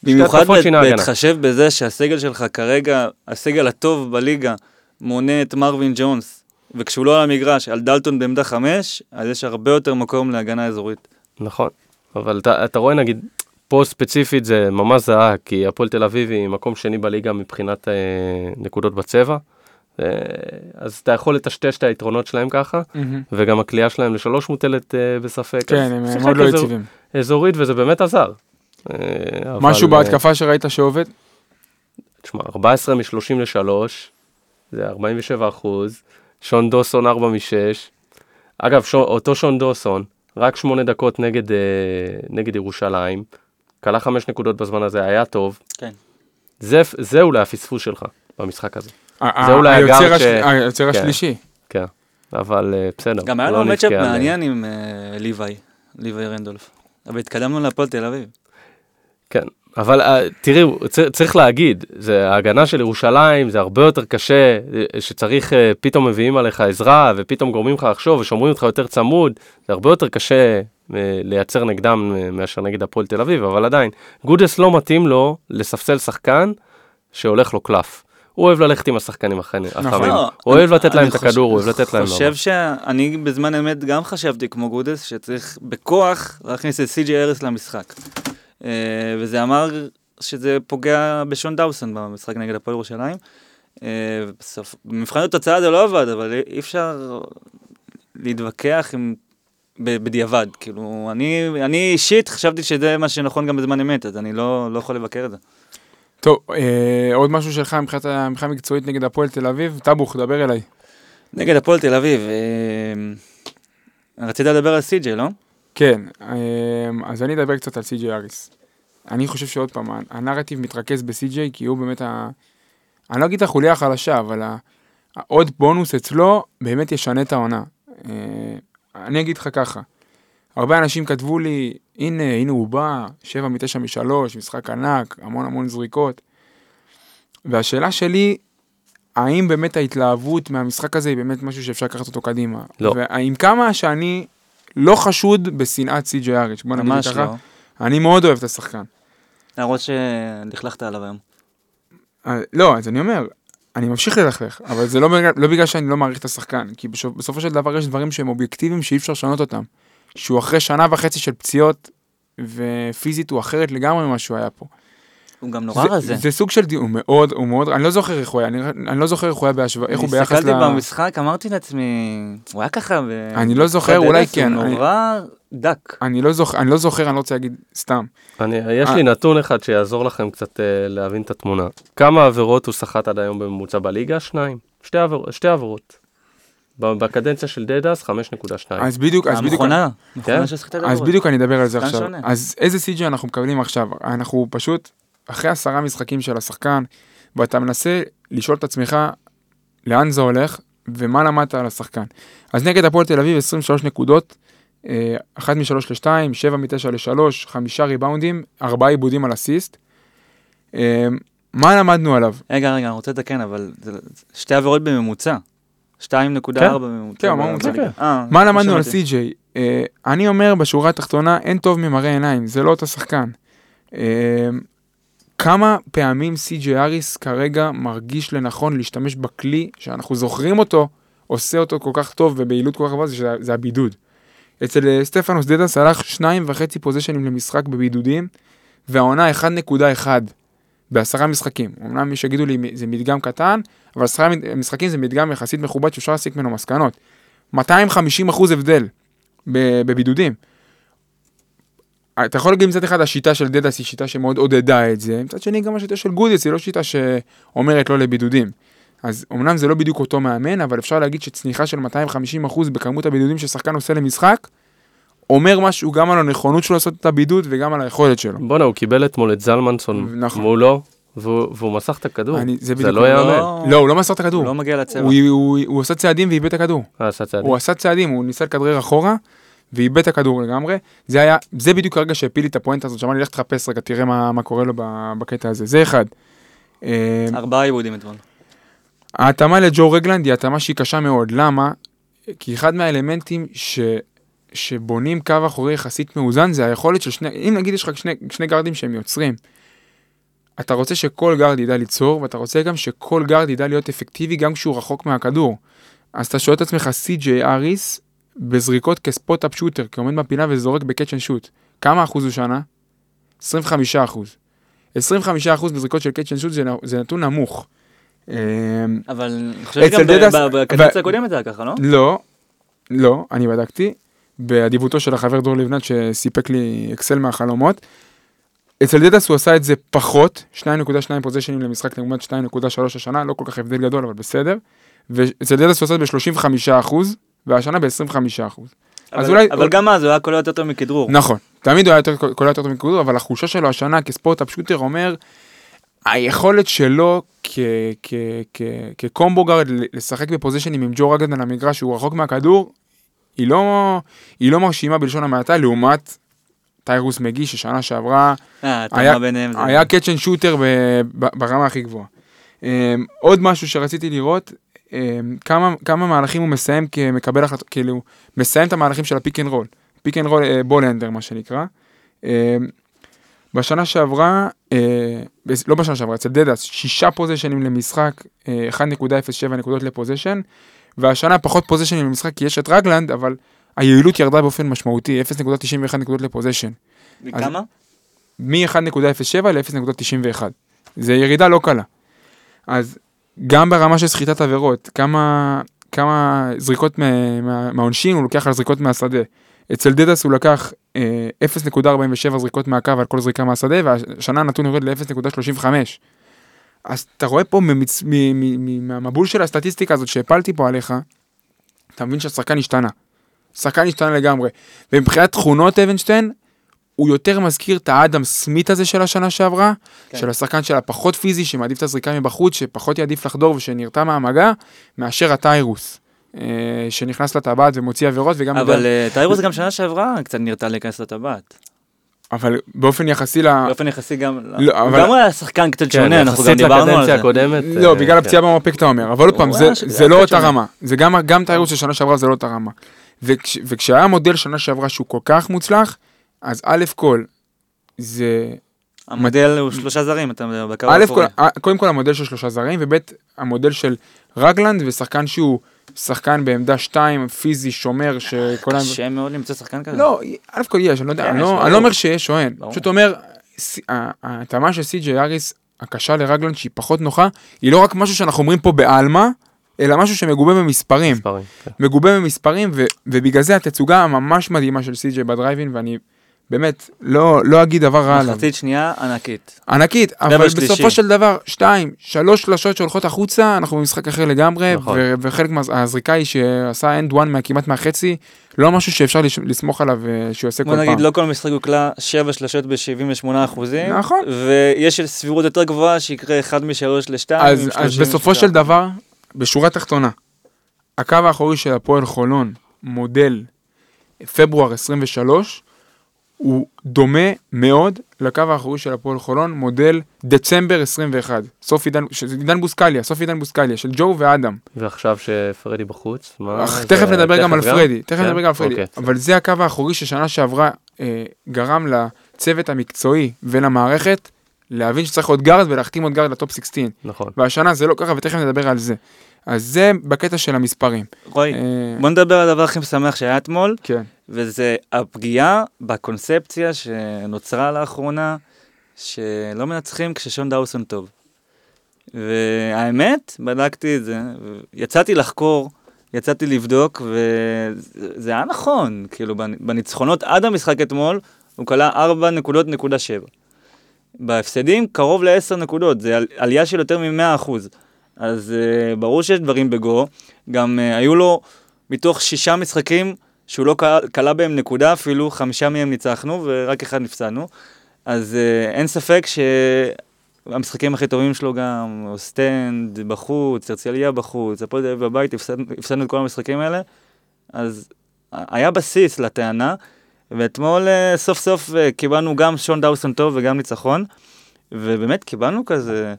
במיוחד. בהתחשב בזה שהסגל שלך כרגע, הסגל הטוב בליגה, מונה את מרווין ג'ונס, וכשהוא לא על המגרש, על דלטון בעמדה חמש, אז יש הרבה יותר מקום להגנה אזורית. נכון, אבל אתה, אתה רואה נגיד, פה ספציפית זה ממש זהה, כי הפועל תל אביב היא מקום שני בליגה מבחינת אה, נקודות בצבע, אה, אז אתה יכול לטשטש את היתרונות שלהם ככה, מהמם. וגם הכלייה שלהם לשלוש מוטלת אה, בספק. כן, הם מאוד לא יציבים. אזורית, וזה באמת עזר. אה, אבל, משהו אה, בהתקפה שראית שעובד? תשמע, 14 מ-30 ל-3, זה 47 אחוז, שון דוסון 4 מ-6. אגב, שון, אותו שון דוסון, רק 8 דקות נגד, אה, נגד ירושלים, כלה 5 נקודות בזמן הזה, היה טוב. כן. זה, זה אולי הפספוס שלך במשחק הזה, זה אולי הגארד הש- ש- היוצר כן. השלישי. כן. אבל אה, בסדר. גם היה לא לו נבכה מצ'אפ מעניין עם אה, ליוואי, ליוואי רנדולף. אבל התקדמנו להפועל תל אביב. כן, אבל אה, תראו, צ- צריך להגיד, זה ההגנה של ירושלים, זה הרבה יותר קשה, אה, שצריך, אה, פתאום מביאים עליך עזרה, ופתאום גורמים לך לחשוב, ושומרים אותך יותר צמוד, זה הרבה יותר קשה לייצר נגדם מאשר נגד הפועל תל אביב, אבל עדיין, גודס לא מתאים לו לספסל שחקן שהולך לו קלף. הוא אוהב ללכת עם השחקנים החכמים. נכון. לא, הוא אוהב לתת להם את הכדור, הוא אוהב לתת להם... אני חושב. שאני בזמן אמת גם חשבתי כמו גודס, שצריך בכוח להכניס את סי.ג'י ארס למשחק. אה, וזה אמר שזה פוגע בשון דאוסון במשחק נגד הפועל ירושלים. אה, ובסוף, במבחן התוצאה זה לא עבד, אבל אי אפשר להתווכח עם... בדיעבד, כאילו, אני, אני אישית חשבתי שזה מה שנכון גם בזמן אמת, אז אני לא, לא יכול לבקר את זה. טוב, אה, עוד משהו שלך מבחינת מבחינה מקצועית נגד הפועל תל אביב? טאבוך, דבר אליי. נגד הפועל תל אביב, אה, רצית לדבר על סי.ג'יי, לא? כן, אה, אז אני אדבר קצת על סי.ג'יי אריס. אני חושב שעוד פעם, הנרטיב מתרכז בסי.ג'יי, כי הוא באמת ה... אני לא אגיד החוליה החלשה, אבל העוד בונוס אצלו באמת ישנה את העונה. אה, אני אגיד לך ככה, הרבה אנשים כתבו לי, הנה, הנה הוא בא, 7 מ-9 מ-3, משחק ענק, המון המון זריקות. והשאלה שלי, האם באמת ההתלהבות מהמשחק הזה היא באמת משהו שאפשר לקחת אותו קדימה? לא. ועם כמה שאני לא חשוד בשנאת סי.ג'יי אריץ', בוא נגיד ממש ככה, לא. אני מאוד אוהב את השחקן. למרות שלכלכת עליו היום. אה, לא, אז אני אומר, אני ממשיך ללכלך, אבל זה לא בגלל, לא בגלל שאני לא מעריך את השחקן, כי בסופ, בסופו של דבר יש דברים שהם אובייקטיביים שאי אפשר לשנות אותם. שהוא אחרי שנה וחצי של פציעות, ופיזית הוא אחרת לגמרי ממה שהוא היה פה. הוא גם נורא רזה. זה סוג של דיון, הוא מאוד, הוא מאוד, אני לא זוכר איך הוא היה, אני, אני לא זוכר איך הוא היה בהשוואה, איך הוא ביחס ל... הסתכלתי במשחק, אמרתי לעצמי, הוא היה ככה ב... אני לא זוכר, אולי כן, הוא נורא דק. אני לא זוכר, אני לא זוכר, אני לא רוצה להגיד סתם. אני, יש אה. לי נתון אחד שיעזור לכם קצת אה, להבין את התמונה. כמה עבירות הוא סחט עד היום בממוצע בליגה? שניים. שתי, עבר, שתי עבירות. ב- בקדנציה של דדס, 5.2. אז בדיוק, אז בדיוק, המכונה, כן? מכונה ששחקת את אז בדיוק אני אדבר על זה עכשיו. שונה. אז איזה סי.ג'י אנחנו מקבלים עכשיו? אנחנו פשוט, אחרי עשרה משחקים של השחקן, ואתה מנסה לשאול את עצמך לאן זה הולך, ומה למדת על השחקן. אז נגד הפועל תל אביב 23 נקודות, אה, אחת משלוש לשתיים, שבע מתשע לשלוש, חמישה ריבאונדים, ארבעה עיבודים על אסיסט. אה, מה למדנו עליו? רגע, רגע, אני רוצה לתקן, אבל שתי עבירות בממוצע. 2.4 כן. בממוצע. כן, אה, מה לא למדנו על. סי.ג'יי? אני אומר בשורה התחתונה, אין טוב ממראה עיניים, זה לא אותו שחקן. כמה פעמים סי.ג'יי אריס כרגע מרגיש לנכון להשתמש בכלי שאנחנו זוכרים אותו, עושה אותו כל כך טוב וביעילות כל כך גבוהה, זה, זה הבידוד. אצל אה, סטפנוס דדס הלך שניים וחצי פוזיישנים למשחק בבידודים, והעונה 1.1 בעשרה משחקים. אמנם יש שיגידו לי זה מדגם קטן, אבל עשרה משחקים זה מדגם יחסית מכובד שאפשר להסיק ממנו מסקנות. 250 אחוז הבדל בבידודים. אתה יכול להגיד מצד אחד השיטה של דדס היא שיטה שמאוד עודדה את זה, מצד שני גם השיטה של גודיס היא לא שיטה שאומרת לא לבידודים. אז אמנם זה לא בדיוק אותו מאמן, אבל אפשר להגיד שצניחה של 250 אחוז בכמות הבידודים ששחקן עושה למשחק, אומר משהו גם על הנכונות שלו לעשות את הבידוד וגם על היכולת שלו. בואנה, הוא קיבל אתמול את זלמנסון נכון. מולו, והוא, והוא מסך את הכדור. אני- זה זה לא יאמן. לא- לא, הוא לא מסר את הכדור. הוא לא מגיע לצבע. הוא, הוא, הוא עשה צעדים ואיבד את הכדור. אה, עשה צעדים. הוא עשה צעדים, הוא ניסה לכדרר אחורה, ואיבד את הכדור לגמרי. זה היה, זה בדיוק הרגע שהפיל לי את הפואנטה הזאת, שאמר לי, לך תחפש רגע, תראה מה, מה קורה לו בקטע הזה. זה אחד. אה, ארבעה עיבודים אתמול. ההתאמה לג'ו רגלנד היא התאמה שהיא קשה מאוד. למה? כי אחד מהאלמנטים ש, שבונים קו אחורי יחסית מאוזן, זה היכולת של שני, אם נגיד יש לך שני, שני גארדים שהם יוצרים, אתה רוצה שכל גארד ידע ליצור, ואתה רוצה גם שכל גארד ידע להיות אפקטיבי גם כשהוא רחוק מהכדור. אז אתה שואל את עצמך, סי.ג'יי אריס, בזריקות כ spot-up shooter, כעומד בפינה וזורק ב catch and shoot, כמה אחוז הוא השנה? 25 אחוז. 25 אחוז בזריקות של catch and shoot זה, נתון נמוך. אה, אבל אני חושב שגם בקדנציה הקודמת זה היה ככה, לא? לא, לא, אני בדקתי, באדיבותו של החבר דור לבנת שסיפק לי אקסל מהחלומות. אצל דדס הוא עשה את זה פחות, 2.2 פוזיישנים למשחק לעומת 2.3 השנה, לא כל כך הבדל גדול, אבל בסדר. ואצל דדס הוא עשה את זה ב-35 והשנה ב-25 אז אבל- אולי- אבל גם אז הוא היה קולע יותר טוב מכדרור. נכון, תמיד הוא היה קולע יותר טוב מכדרור, אבל החולשה שלו השנה כ spot-up shooter אומר, היכולת שלו כ combo guard לשחק בפוזיישנים עם ג'ו רגלנד על המגרש שהוא רחוק מהכדור, היא לא, היא לא מרשימה בלשון המעטה, לעומת טיירוס מגי ששנה שעברה אה, היה-. היה catch and shooter ב- ב- ברמה הכי גבוהה. Um, עוד משהו שרציתי לראות, כמה, כמה מהלכים הוא מסיים כמקבל החלטות, כאילו, מסיים את המהלכים של ה pick and roll, pick and roll ball handler מה שנקרא. Um, בשנה שעברה אה, לא בשנה שעברה, אצל דדס, שישה פוזיישנים למשחק, אה, 1.07 נקודות ל possession, והשנה פחות פוזיישנים למשחק כי יש את רגלנד, אבל היעילות ירדה באופן משמעותי, 0.91 נקודות לפוזיישן. מכמה? מ-1.07 ל-0.91. זה ירידה לא קלה. אז גם ברמה של סחיטת עבירות, כמה, כמה זריקות מה- מה- מהעונשין הוא לוקח על זריקות מהשדה. אצל דדס הוא לקח אה, 0.47 זריקות מהקו על כל זריקה מהשדה, והשנה הנתון יורד ל-0.35. אז אתה רואה פה ממצ... מ- מ- מ- מהמבול של הסטטיסטיקה הזאת שהפלתי פה עליך, אתה מבין שהשחקן השתנה. שחקן השתנה לגמרי. ומבחינת תכונות אבנשטיין, הוא יותר מזכיר את האדם סמית הזה של השנה שעברה, כן. של השחקן של הפחות פיזי, שמעדיף את הזריקה מבחוץ, שפחות יעדיף לחדור ושנרתע מהמגע, מאשר הטיירוס, אה, שנכנס לטבעת ומוציא עבירות וגם... אבל יודע- אה, טיירוס גם שנה שעברה קצת נרתע להיכנס לטבעת. אבל באופן יחסי ל... באופן יחסי גם... לא, אבל- גם היה שחקן קצת כן, שונה, אנחנו גם דיברנו על זה. הקודמת. לא, אה, בגלל כן. הפציעה במרפק אתה אומר, אבל עוד פעם, זה- לא אותה. רמה. זה גם גם טיירוס של שנה שעברה זה לא אותה רמה. וכש- וכשהיה מודל שנה שעברה שהוא כל כך מוצלח, אז א' כל, זה המודל הוא שלושה זרים, אתה מדבר בקו האחורי. כל, קודם כל המודל של שלושה זרים, וב', המודל של רגלנד ושחקן שהוא שחקן בעמדה 2, פיזי, שומר, שכל היום... קשה מאוד למצוא שחקן כזה. לא, א' כל יש, אני לא יודע, כן, אני לא-. אני לא אומר שיש או אין. פשוט אומר, ההתאמה של סי.ג'יי אריס, הקשר לרגלנד, שהיא פחות נוחה, היא לא רק משהו שאנחנו אומרים פה בעלמא, אלא משהו שמגובה במספרים. מספרים, כן. מגובה במספרים, ובגלל זה התצוגה הממש מדהימה של סי.ג'יי בדרייבין, ואני באמת לא לא אגיד דבר רע עליו. מחצית שנייה ענקית. ענקית, אבל בשלישי. בסופו של דבר, שתיים, שלוש שלשות שהולכות החוצה, אנחנו במשחק אחר לגמרי, נכון. ו- וחלק מהזריקה ההיא שעשה and one כמעט מהחצי, לא משהו שאפשר לש- לסמוך עליו אה, שהוא יעשה כל בוא פעם. נגיד, לא כל משחק הוקלע שבע שלשות ב-78 אחוזים. נכון. ויש סבירות יותר גבוהה שיקרה אחד משלוש לשתיים. אז, אז 30 בסופו של דבר, בשורה התחתונה, הקו האחורי של הפועל חולון, מודל פברואר 23, הוא דומה מאוד לקו האחורי של הפועל חולון, מודל דצמבר 21. סוף עידן, של עידן בוסקליה, סוף עידן בוסקליה, של ג'ו ואדם. ועכשיו שפרדי בחוץ, מה? אך, זה- תכף נדבר גם על פרדי, תכף כן? נדבר גם על פרדי, אוקיי. אבל זה הקו האחורי ששנה שעברה אה, גרם לצוות המקצועי ולמערכת להבין שצריך עוד גארד ולהחתים עוד גארד לטופ 16, נכון. והשנה זה לא ככה ותכף נדבר על זה. אז זה בקטע של המספרים. רועי, אה, בוא נדבר על הדבר הכי משמח שהיה אתמול, כן. וזה הפגיעה בקונספציה שנוצרה לאחרונה, שלא מנצחים כששון דאוסון טוב. והאמת, בדקתי את זה, יצאתי לחקור, יצאתי לבדוק, וזה היה נכון, כאילו בניצחונות עד המשחק אתמול, הוא קלע 4 נקודות נקודה 7. בהפסדים קרוב ל-10 נקודות, זה על, עלייה של יותר מ-100%. אז uh, ברור שיש דברים בגו, גם uh, היו לו מתוך שישה משחקים שהוא לא קלע בהם נקודה, אפילו חמישה מהם ניצחנו ורק אחד נפסדנו. אז uh, אין ספק שהמשחקים הכי טובים שלו גם, אוסטנד בחוץ, הרצליה בחוץ, הפועל תל אביב בבית, הפסדנו, הפסדנו את כל המשחקים האלה. אז היה בסיס לטענה, ואתמול uh, סוף סוף uh, קיבלנו גם שון דאוסון טוב וגם ניצחון, ובאמת קיבלנו כזה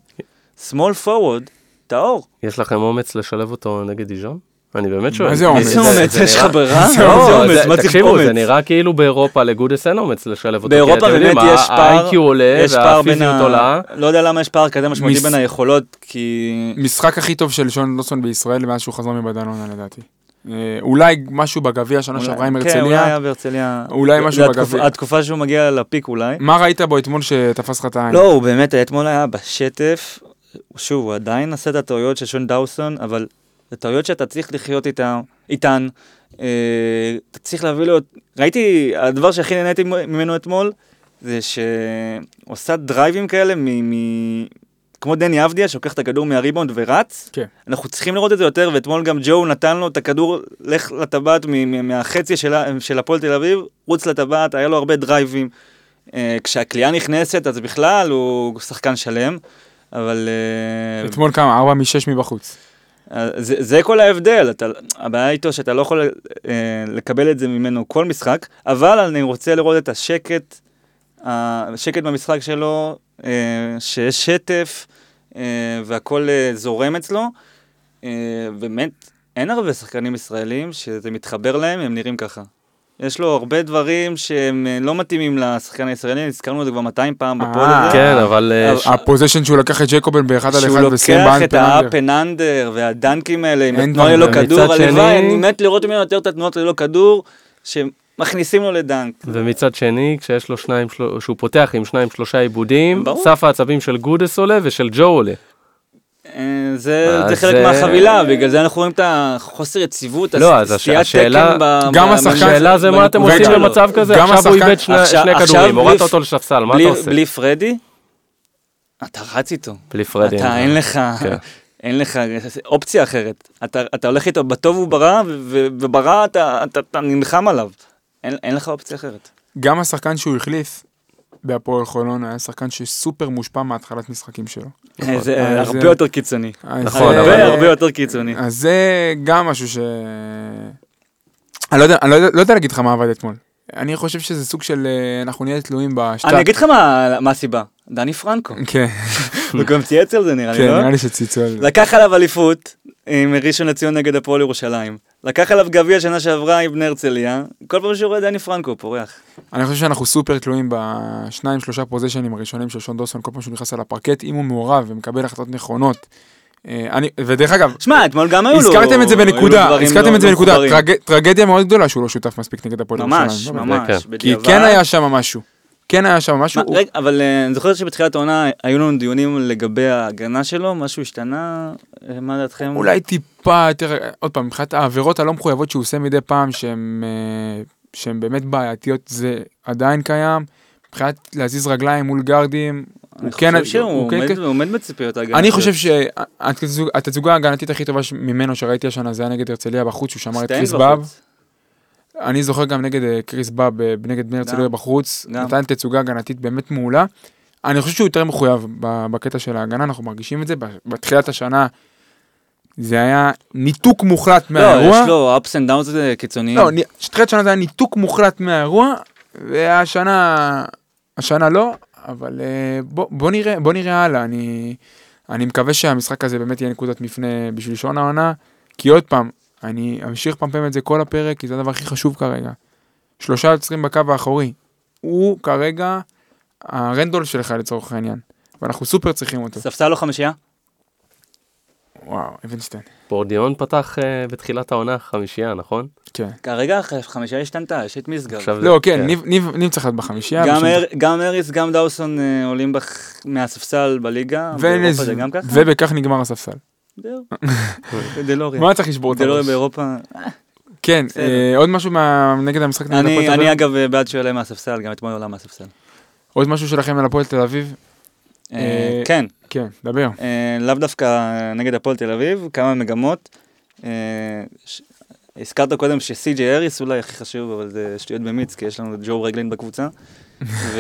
small forward, טהור. יש לכם אומץ לשלב אותו נגד דיז'ון? אני באמת שואל. מה זה אומץ? איזה אומץ, יש לך ברירה? זה לא, אומץ, מה צריך תקשיבו, אומץ? זה נראה כאילו באירופה לגודס אין אומץ לשלב אותו. באירופה באמת יש פער, ה-IQ עולה והפיזיות עולה. לא יודע למה יש פער כזה משמעותי בין היכולות, כי... משחק הכי טוב של שון לוסון בישראל מאז שהוא חזר מבדלונה לדעתי. אה, אולי משהו בגביע שנה שעברה עם כן, אולי הרצליה. היה בהרצליה. אולי משהו בגביע. התקופה שהוא מגיע לפיק אולי. מה ראית בו אתמול שתפס לך את העין? לא, הוא באמת, אתמול היה בשטף. שוב, הוא עדיין עשה את הטעויות של שון דאוסון, אבל זה טעויות שאתה צריך לחיות איתה, איתן. אה, אתה צריך להביא לו... ראיתי, הדבר שהכי נהניתי ממנו אתמול, זה שהוא עושה דרייבים כאלה מ... מ... כמו דני אבדיה, שלוקח את הכדור מהריבאונד ורץ. כן. אנחנו צריכים לראות את זה יותר, ואתמול גם ג'ו נתן לו את הכדור, לך לטבעת מ- מהחצי של, של הפועל תל אביב, רוץ לטבעת, היה לו הרבה דרייבים. אה, כשהקליעה נכנסת, אז בכלל הוא שחקן שלם, אבל... אה, אתמול כמה? 4 מ-6 מבחוץ. אה, זה, זה כל ההבדל, אתה, הבעיה איתו שאתה לא יכול אה, לקבל את זה ממנו כל משחק, אבל אני רוצה לראות את השקט, השקט במשחק שלו, אה, שיש שטף אה, והכל אה, זורם אצלו. אה, באמת, אין הרבה שחקנים ישראלים שזה מתחבר להם, הם נראים ככה. יש לו הרבה דברים שהם אה, לא מתאימים לשחקן הישראלי, הזכרנו את זה כבר 200 פעם בפוד אה, הזה. כן, אבל... אה, הפוזיישן שהוא לקח את ג'קובן באחד על שהוא אחד וסיים לוקח באנד את האפ אנד אנדר והדנקים האלה, עם התנועה. ללא כדור, הלוואי, אני מת לראות ממנו יותר את התנועות ללא כדור, שמכניסים לו לדנק. ומצד שני, כשיש לו שניים. שהוא פותח עם שניים שלושה עיבודים. סף העצבים של גודס עולה ושל ג'ו עולה. זה זה חלק זה- מהחבילה, בגלל זה אנחנו רואים את החוסר יציבות, לא, אז השאלה- תקן ב- גם השחקן- השאלה זה מה אתם עושים. במצב כזה, עכשיו הוא איבד שני עכשיו- שני עכשיו כדורים, בלי- הורדת אותו לספסל, מה בלי- אתה עושה? בלי פרדי, אתה רץ איתו. בלי פרדי. אתה אין לך, כן. אין לך אופציה אחרת. אתה, אתה הולך איתו בטוב וברע, וברע אתה, אתה, אתה נלחם עליו. אין, אין לך אופציה אחרת. גם השחקן שהוא החליף בהפועל חולון היה שחקן שסופר מושפע מהתחלת משחקים שלו. זה אה, הרבה זה- יותר קיצוני. נכון, הרבה הרבה יותר קיצוני. אז זה גם משהו ש... אני לא יודע, לא לא יודע להגיד לך מה עבד אתמול. אני חושב שזה סוג של אה, אנחנו נהיה תלויים בשטר. אני אגיד לך מה מה הסיבה. דני פרנקו. כן, הוא גם צייץ על זה נראה לי, כן, לא? נראה לי שצייצו על זה. לקח עליו אליפות עם ראשון לציון נגד הפועל ירושלים. לקח עליו גביע שנה שעברה עם בני הרצליה. כל פעם שהוא רואה דני פרנקו פורח. אני חושב שאנחנו סופר תלויים בשניים שלושה פוזיישנים הראשונים של שון דוסון כל פעם שהוא נכנס על הפרקט, אם הוא מעורב ומקבל החלטות נכונות. אה, אני, ודרך אגב, שמע, אתמול גם היו לו... הזכרתם את זה בנקודה, הזכרתם לא- את זה לא בנקודה, טרגדיה מאוד גדולה שהוא לא שותף מספיק נגד הפועל ממש, ירושלים. ממש, כן. כי בדיעבד. כן היה שם משהו, כן היה שם משהו, מה, רגע, אבל אה, אני זוכר שבתחילת העונה היו לנו דיונים לגבי ההגנה שלו, משהו השתנה? אה, מה דעתכם? אולי טיפה יותר, עוד פעם, מבחינת העבירות הלא מחויבות שהוא עושה מדי פעם, שהן שהן באמת בעייתיות, זה עדיין קיים. מבחינת להזיז רגליים מול גארדים, אני הוא כן- חושב שהוא הוא כן- עומד- הוא עומד בציפיות ההגנה. אני חושב שהתצוגה ההגנתית הכי טובה ממנו שראיתי השנה זה היה נגד הרצליה בחוץ, שהוא שמר את קריס באב. אני זוכר גם נגד אה, קריס באב, אה, נגד בני הרצליה בחוץ. נתן תצוגה הגנתית באמת מעולה. אני חושב שהוא יותר מחויב בקטע של ההגנה, אנחנו מרגישים את זה. בתחילת השנה זה היה ניתוק מוחלט לא, מהאירוע. יש לו ups and downs קיצוניים. לא, תחילת השנה זה היה ניתוק מוחלט מהאירוע, והשנה, השנה לא, אבל אה, בוא, בוא נראה, בוא נראה הלאה, אני, אני מקווה שהמשחק הזה באמת יהיה נקודת מפנה בשביל שעון העונה, כי עוד פעם, אני אמשיך לפמפם את זה כל הפרק, כי זה הדבר הכי חשוב כרגע. שלושה יוצרים בקו האחורי, הוא כרגע הרנדול שלך לצורך העניין, ואנחנו סופר צריכים אותו. ספסל או חמישייה? וואו, אבנשטיין. בורדיון פתח אה, בתחילת העונה חמישייה, נכון? כן. כרגע החמישייה השתנתה, יש את מסגר. עכשיו זה- לא, כן, ניב, ניב, ניב צריך להיות בחמישייה. גם אר- גם אריס, גם דאוסון אה, עולים בח- מהספסל בליגה. ובכך נגמר הספסל. זהו. דלוריה. מה צריך לשבור את הראש? באירופה. כן. אה, עוד משהו נגד המשחק נגד הפועל אני תל אני אביב? אגב בעד שהוא יעלה מהספסל, גם אתמול הוא עלה מהספסל. עוד משהו שלכם על הפועל תל אביב? אה, אה, כן, כן, דבר. לאו דווקא נגד הפועל תל אביב, כמה מגמות. הזכרת קודם שסי.ג'י אריס אולי הכי חשוב, אבל זה שטויות במיץ, כי יש לנו ג'ו רגלין בקבוצה.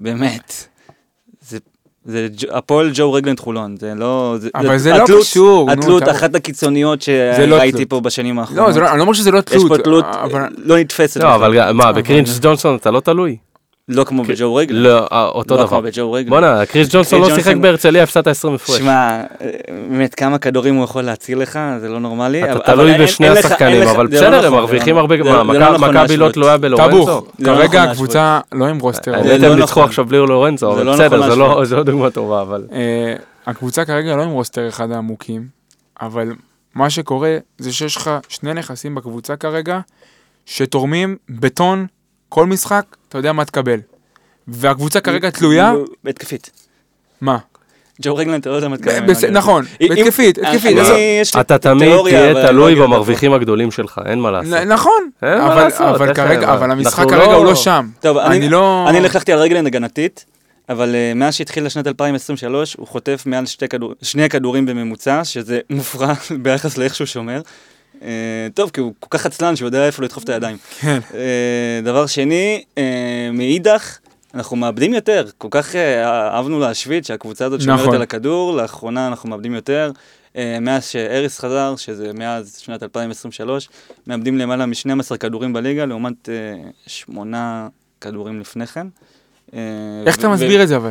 ובאמת, זה... זה הפועל ג'ו רגלנד חולון, זה לא... אבל זה לא התלות- קשור, נו, התלות, אתה- אחת הקיצוניות זה לא שראיתי תלות. פה בשנים האחרונות. לא, זה לא- אני לא אומר שזה לא יש תלות. פה תלות אבל- לא נתפסת. לא. אבל מה, בקרינג' ג'ונסון אתה לא תלוי? לא כמו בג'ו רגלין. לא, אה, אותו לא דבר. כמו בג'ו רגלין. בואנה, קריס ג'ונסון לא שיחק בהרצליה, הפסדת 20 הפרש. שמע, אה, באמת כמה כדורים הוא יכול להציל לך, זה לא נורמלי. אתה תלוי בשני השחקנים, אבל לא בסדר, נכון, הם זה מרוויחים לא- הרבה, לא נכון מכבי לא. תלויה בלורנצו? טבוך, זה לא כרגע נכון הקבוצה לא עם רוסטר. לא ניצחו נכון. עכשיו בלי לורנצו, זה אבל לא בסדר, נכון זה לא- לא דוגמה טובה, אבל... אה, הקבוצה כרגע לא עם רוסטר אחד העמוקים, אבל מה שקורה זה שיש לך שני נכסים בקבוצה כרגע, שתורמים בטון כל משחק, אתה יודע מה תקבל. והקבוצה כרגע תלויה, בהתקפית. מה? ג'ו רגלן, אתה לא יודע מה תקבל. נכון, התקפית. יש לי אתה תמיד תהיה לא תלוי במרוויחים הגדולים שלך, אין מה לעשות. נכון, אבל- כרגע, אבל המשחק כרגע לא- הוא לא שם. פה. טוב, אני לא... אני לקחתי על רגלן הגנתית, אבל אה, מאז שהתחילה שנת 2023, הוא חוטף מעל שתי כדור- שני כדורים בממוצע, שזה מופרע ביחס לאיך שהוא שומר. אה, טוב, כי הוא כל כך עצלן שהוא יודע איפה לדחוף את הידיים. כן. אה, דבר שני, אה, מאידך, אנחנו מאבדים יותר. כל כך אה, אהבנו להשוויץ שהקבוצה הזאת שומרת נכון. על הכדור, לאחרונה אנחנו מאבדים יותר. מאז שאריס חזר, שזה מאז שנת 2023, מאבדים למעלה מ-12 כדורים בליגה, לעומת שמונה כדורים לפני כן. איך אתה מסביר את זה אבל?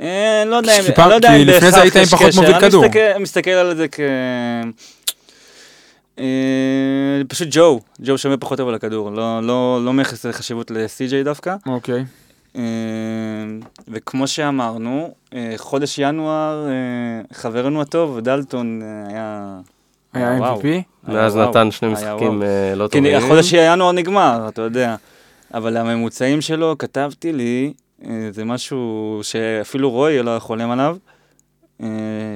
אה, לא יודע אם, אני פעם- לא כי לפני זה בהכרח היית עם פחות. מוביל אני כדור. מסתכל- מסתכל על זה כ... אה, פשוט ג'ו, ג'ו שומר פחות טוב על הכדור, לא- לא לא מייחס חשיבות לסי.ג'יי דווקא. אוקיי. אה, וכמו שאמרנו, אה, חודש ינואר, אה, חברנו הטוב, דלטון, אה, היה... היה. MVP? מאז נתן שני היה משחקים. אה, לא טובים. החודש ינואר נגמר, אתה יודע. אבל הממוצעים שלו, כתבתי לי, אה, זה משהו שאפילו רוי לא חולם עליו. אה,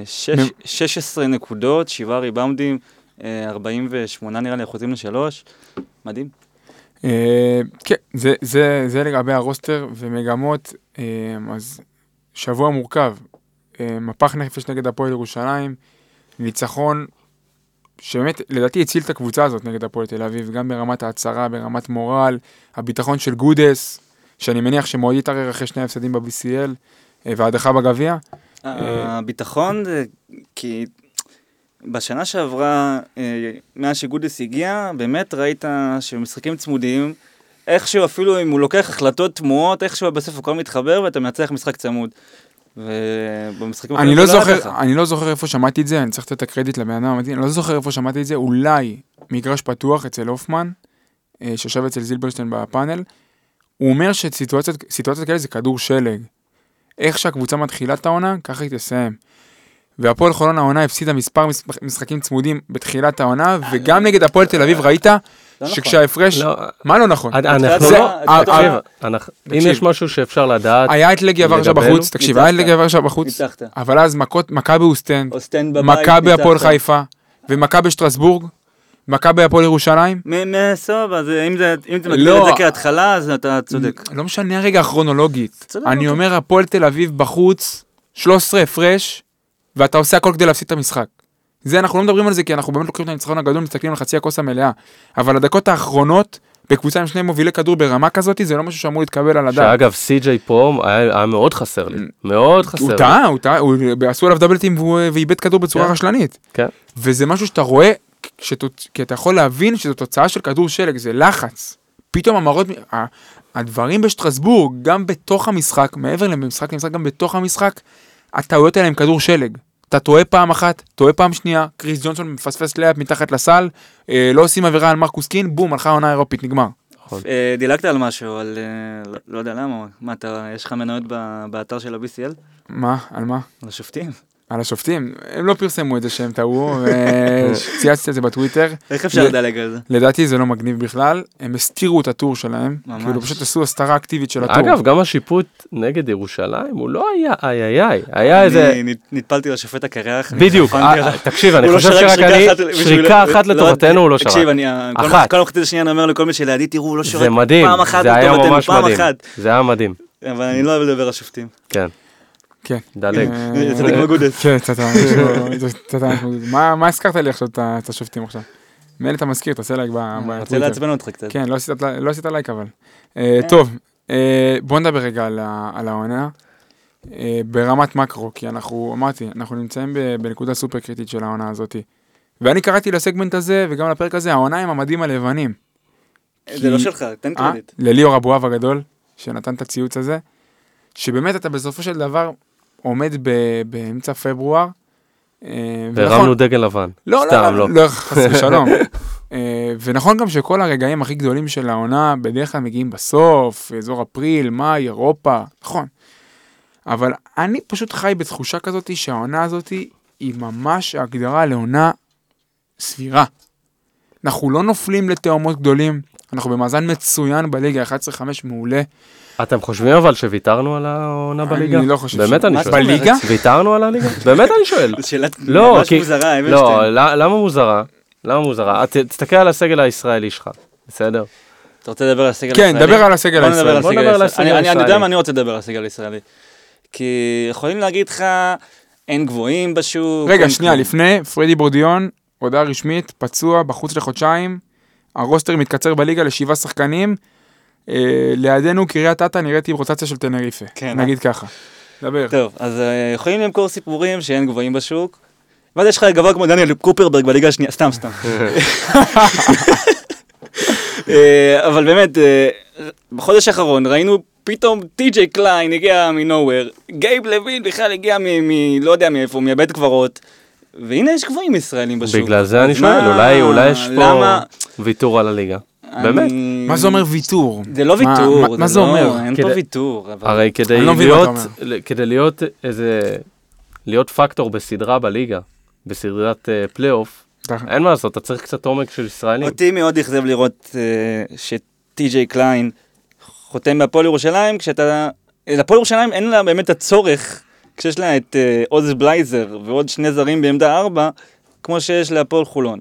שש- מ- 16 נקודות, 7 ריבאונדים, אה, 48 נראה לי אחוזים לשלוש. מדהים. אה, כן, זה- זה זה לגבי הרוסטר ומגמות, אה, אז שבוע מורכב. אה, מפח נפש נגד הפועל ירושלים, ניצחון שבאמת, לדעתי הציל את הקבוצה הזאת נגד הפועל תל אביב, גם ברמת ההצהרה, ברמת מורל, הביטחון של גודס, שאני מניח שמאוד יתערער אחרי שני הפסדים ב-BCL, אה, וההדחה בגביע. אה, הביטחון כי בשנה שעברה, אה, מאז שגודס הגיע, באמת ראית שמשחקים צמודים, איכשהו אפילו אם הוא לוקח החלטות תמוהות, איכשהו בסוף הכל מתחבר ואתה מנצח משחק צמוד. ובמשחקים אני לא היה זוכר. אני לא זוכר איפה שמעתי את זה, אני צריך לתת את הקרדיט לבן אדם המתאים, אני לא זוכר איפה שמעתי את זה, אולי מגרש פתוח אצל הופמן, אה, שיושב אצל זילברשטיין בפאנל, הוא אומר שסיטואציות סיטואציות כאלה זה כדור שלג. איך שהקבוצה מתחילה את העונה, ככה היא תסיים. והפועל חולון העונה הפסידה מספר מש- משחקים צמודים בתחילת העונה, וגם נגד הפועל תל אביב ראית לא נכון. שכשההפרש, לא, מה לא נכון? אנחנו זה- תקשיב, אנחנו- אם. יש משהו שאפשר לדעת, היה את לגיה ורשה בחוץ, תקשיב, היה את. לגיה ורשה בחוץ. אבל אז מכות, מכבי אוסטנד, או סטנד בבית, מכבי הפועל ניצחת. חיפה, ומכבי שטרסבורג, מכבי הפועל ירושלים. מ- מסבבה, זה- אם זה אם אתה לא. מגדיר את זה כהתחלה, אז אתה צודק. לא משנה רגע הכרונולוגית. צודק, אני. אומר, הפועל תל אביב בחוץ, 13 הפרש, ואתה עושה הכל כדי להפסיד את המשחק. זה, אנחנו לא מדברים על זה כי אנחנו באמת לוקחים את הניצחון הגדול, מסתכלים על חצי הכוס המלאה. אבל הדקות האחרונות, בקבוצה עם שני מובילי כדור ברמה כזאת, זה לא משהו שאמור להתקבל על הדעת. שאגב, סי.ג'יי פה היה היה מאוד חסר לי, מאוד חסר הוא לי. טעה, הוא טעה, הוא- עשו עליו דאבלטים ואיבד כדור בצורה כן. רשלנית. כן. וזה משהו שאתה רואה, שתוצ... כי אתה יכול להבין שזו תוצאה של כדור שלג, זה לחץ. פתאום המראות, הדברים בשטרסבורג, גם בתוך המשחק, מעבר למשחק למשחק, גם בתוך המשחק, הטעויות האלה הם כדור שלג. אתה טועה פעם אחת, טועה פעם שנייה, קריס ג'ונסון מפספס לאפ מתחת לסל, אה, לא עושים עבירה על מרקוס קין, בום, הלכה העונה האירופית, נגמר. אה, דילגת על משהו, על... אה, לא- לא יודע למה, מה אתה, יש לך מניות ב- באתר של ה-BCL? מה? על מה? על השופטים? על השופטים? הם לא פרסמו את זה שהם טעו, צייצתי את זה בטוויטר. איך אפשר לדלג על זה? לדעתי זה לא מגניב בכלל, הם הסתירו את הטור שלהם. כאילו פשוט עשו הסתרה אקטיבית של הטור. אגב, גם השיפוט נגד ירושלים, הוא לא היה איי איי איי, היה איזה... אני נט- נטפלתי לשופט הקרח. בדיוק, אה. תקשיב, אני לא חושב שרק שרק אני, שריקה אחת לא, לטובתנו הוא לא תקשיב, שרק. אני, אה, כל- אחת. כל המחצית השנייה אני אומר לכל מי שלידי, תראו, הוא לא מדהים, פעם אחת זה היה לטובתנו, ממש פעם מדהים, אחת. זה היה מדהים, אבל אני לא אוהב לדבר על שופטים. כן, כן. דלג. אה, צדיק בגודס. כן, קצת קצת- מה מה הזכרת לי עכשיו את השופטים עכשיו? מילא אתה מזכיר, תעשה לייק ב- אני רוצה בטוויטר. לעצבן אותך קצת. כן, לא עשית- לא לייק אבל. אה, כן. טוב, אה, בוא נדבר רגע על העונה. אה, ברמת מקרו, כי אנחנו, אמרתי, אנחנו נמצאים ב- בנקודה סופר קריטית של העונה הזאתי. ואני קראתי לסגמנט הזה וגם לפרק הזה, העונה עם המדים הלבנים. זה לא שלך, תן אה? קרדיט. לליאור אבואב הגדול, שנתן את הציוץ הזה, שבאמת אתה בסופו של דבר עומד ב- באמצע פברואר. אה, והרמנו דגל לבן, לא, סתם לא, לא. לא, חס ושלום. אה, ונכון גם שכל הרגעים הכי גדולים של העונה בדרך כלל מגיעים בסוף, אזור אפריל, מאי, אירופה, נכון. אבל אני פשוט חי בתחושה כזאת שהעונה הזאת היא ממש הגדרה לעונה סבירה. אנחנו לא נופלים לתאומות גדולים, אנחנו במאזן מצוין בליגה, 11-5 מעולה. אתם חושבים אבל שוויתרנו על העונה בליגה? אני לא חושב באמת ש- אני מה שואל. בליגה? ויתרנו על הליגה? באמת אני שואל. זו שאלה לא, ממש. מוזרה, לא, אבנשטיין. ל- למה מוזרה? למה מוזרה? תסתכל על הסגל הישראלי שלך, בסדר? אתה רוצה לדבר על הסגל כן, הישראלי? דבר על הסגל הישראלי. בוא נדבר על הישראלי. הסגל אני- אני- אני יודע הישראלי. מה אני רוצה לדבר על הסגל הישראלי. כי יכולים להגיד לך, אין גבוהים בשוק. רגע, שנייה. לפני, פרדי בורדיון, הודעה רשמית, פצוע, בחוץ לחודשיים, הרוסטר מתקצר בליגה לשבעה שחקנים, אה, לידינו קריית אתא נראית עם רוטציה של טנריפה, כן, נגיד ככה. דבר. טוב, אז אה, יכולים למכור סיפורים שאין גבוהים בשוק. ואז יש לך גבוה כמו דניאל קופרברג בליגה השנייה, סתם סתם. אה, אבל באמת, אה, בחודש האחרון ראינו פתאום טי.ג'יי קליין הגיע מ nowhere, גייב לוין בכלל הגיע מ... מ- לא יודע מאיפה, מבית קברות. והנה יש גבוהים ישראלים בשוק. בגלל זה אני שואל, אולי אולי יש פה למה? ויתור על הליגה. אני- באמת? מה זה אומר ויתור? זה לא ויתור. מה- מה זה לא- אומר? אין פה ויתור. אבל- הרי כדי לא להיות, כדי להיות איזה, להיות פקטור בסדרה בליגה, בסדרת אה, פלייאוף, אין מה לעשות, אתה צריך קצת עומק של ישראלים. אותי מאוד אכזב לראות אה, שטי.ג'יי קליין חותם בהפועל ירושלים, כשאתה... להפועל ירושלים אין לה באמת הצורך, כשיש לה את אה, עוז בלייזר ועוד שני זרים בעמדה ארבע, כמו שיש להפועל חולון.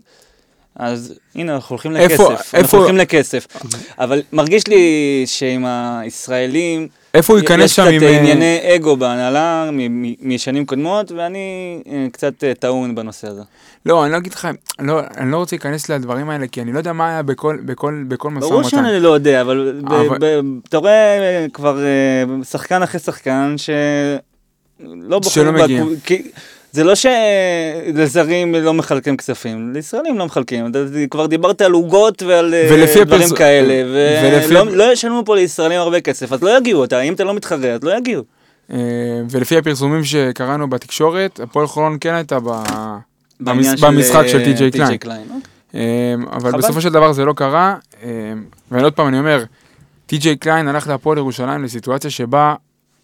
אז הנה, אנחנו הולכים לכסף. איפה- אנחנו איפה- הולכים לכסף. אבל מרגיש לי שעם הישראלים, איפה הוא ייכנס יש שם קצת עם... אה, ענייני אגו בהנהלה משנים קודמות, ואני אה, קצת טעון בנושא הזה. לא, אני לא אגיד לך, לא, אני לא רוצה להיכנס לדברים האלה, כי אני לא יודע מה היה בכל, בכל, בכל משא ברור ומתן. שאני לא יודע, אבל אבל- ב- אתה רואה אה, כבר שחקן אחרי שחקן שלא בוחר... שלא בקו- מגיע. כי- זה לא שלזרים לא מחלקים כספים, לישראלים לא מחלקים. כבר דיברת על עוגות ועל אה, דברים הפרסום- כאלה, ולפי- ולא לא ישלמו פה לישראלים הרבה כסף, אז לא יגיעו. אתה- אם אתה לא מתחרה, אז לא יגיעו. אה, ולפי הפרסומים שקראנו בתקשורת, הפועל חולון כן הייתה ב... במשחק של אה, טי.ג'יי טי.ג'יי קליין. אוקיי. אה, אבל חבל. בסופו של דבר זה לא קרה, ועוד פעם אני אומר, טי.ג'יי קליין הלך להפועל ירושלים לסיטואציה שבה